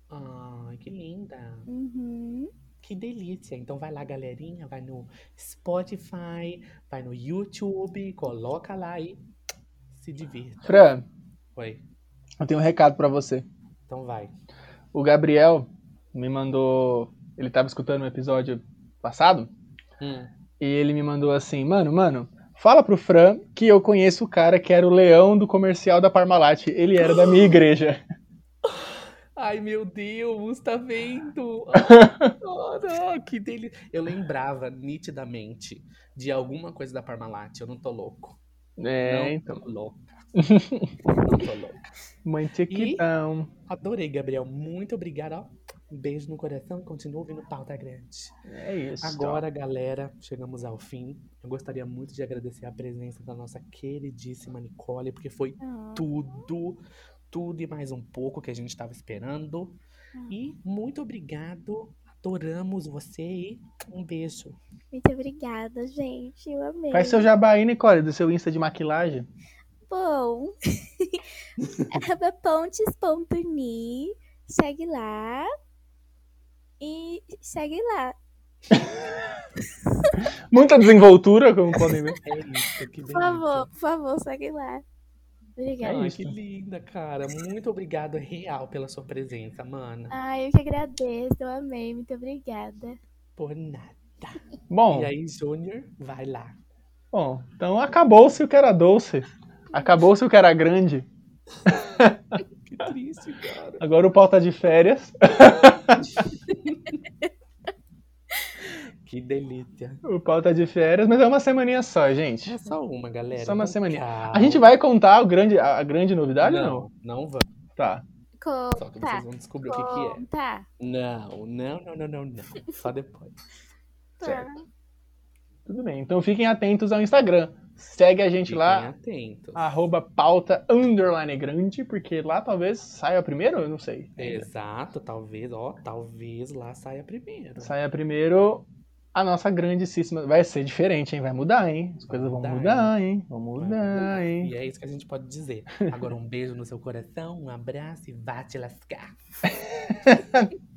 Ai, que linda. Uhum. Que delícia. Então vai lá, galerinha, vai no Spotify, vai no YouTube, coloca lá e se divirta. Fran, Oi. Eu tenho um recado pra você. Então vai. O Gabriel me mandou. Ele tava escutando o episódio passado. Hum. E ele me mandou assim: Mano, mano, fala pro Fran que eu conheço o cara que era o leão do comercial da Parmalat. Ele era da minha igreja. Ai, meu Deus, tá vendo? Ai, que delícia. Eu lembrava nitidamente de alguma coisa da Parmalat. Eu não tô louco. É, não então. tô louca. Não tô louca. Mãe Tiquitão. Adorei, Gabriel. Muito obrigada. Um beijo no coração e continua ouvindo Pauta Grande. É isso. Agora, galera, chegamos ao fim. Eu gostaria muito de agradecer a presença da nossa queridíssima Nicole, porque foi Ah, tudo, tudo e mais um pouco que a gente estava esperando. E muito obrigado. Adoramos você e um beijo. Muito obrigada, gente. Eu amei. Faz seu jabá aí, Nicole, do seu Insta de maquilagem. Bom, arroba pontes.me, segue lá e segue lá. Muita desenvoltura, como podem ver. É isso, Por favor, por favor, segue lá. Obrigada. Ai, que linda, cara. Muito obrigado, real, pela sua presença, mana. Ai, eu que agradeço, eu amei, muito obrigada. Por nada. Bom, E aí, Júnior, vai lá. bom, então acabou-se o que era doce. Acabou-se o que era grande. Que triste, cara. Agora o pau tá de férias. Que delícia. O pau tá de férias, mas é uma semaninha só, gente. É só uma, galera. Só uma Com semaninha. calma. A gente vai contar o grande, a grande novidade ou não? Não, não vamos. Tá. Só que Conta, vocês vão descobrir o que, que é. conta. Não, não, não, não, não, não. Só depois. Certo. Tudo bem. Então fiquem atentos ao Instagram. Segue a gente Fiquem lá, atentos. arroba pauta underline grande, porque lá talvez saia primeiro, eu não sei. Exato, talvez, ó, talvez lá saia primeiro. Saia primeiro a nossa grandíssima. Vai ser diferente, hein? Vai mudar, hein? As coisas vão mudar, hein? Vão mudar, E hein? é isso que a gente pode dizer. Agora um beijo no seu coração, um abraço e vá te lascar.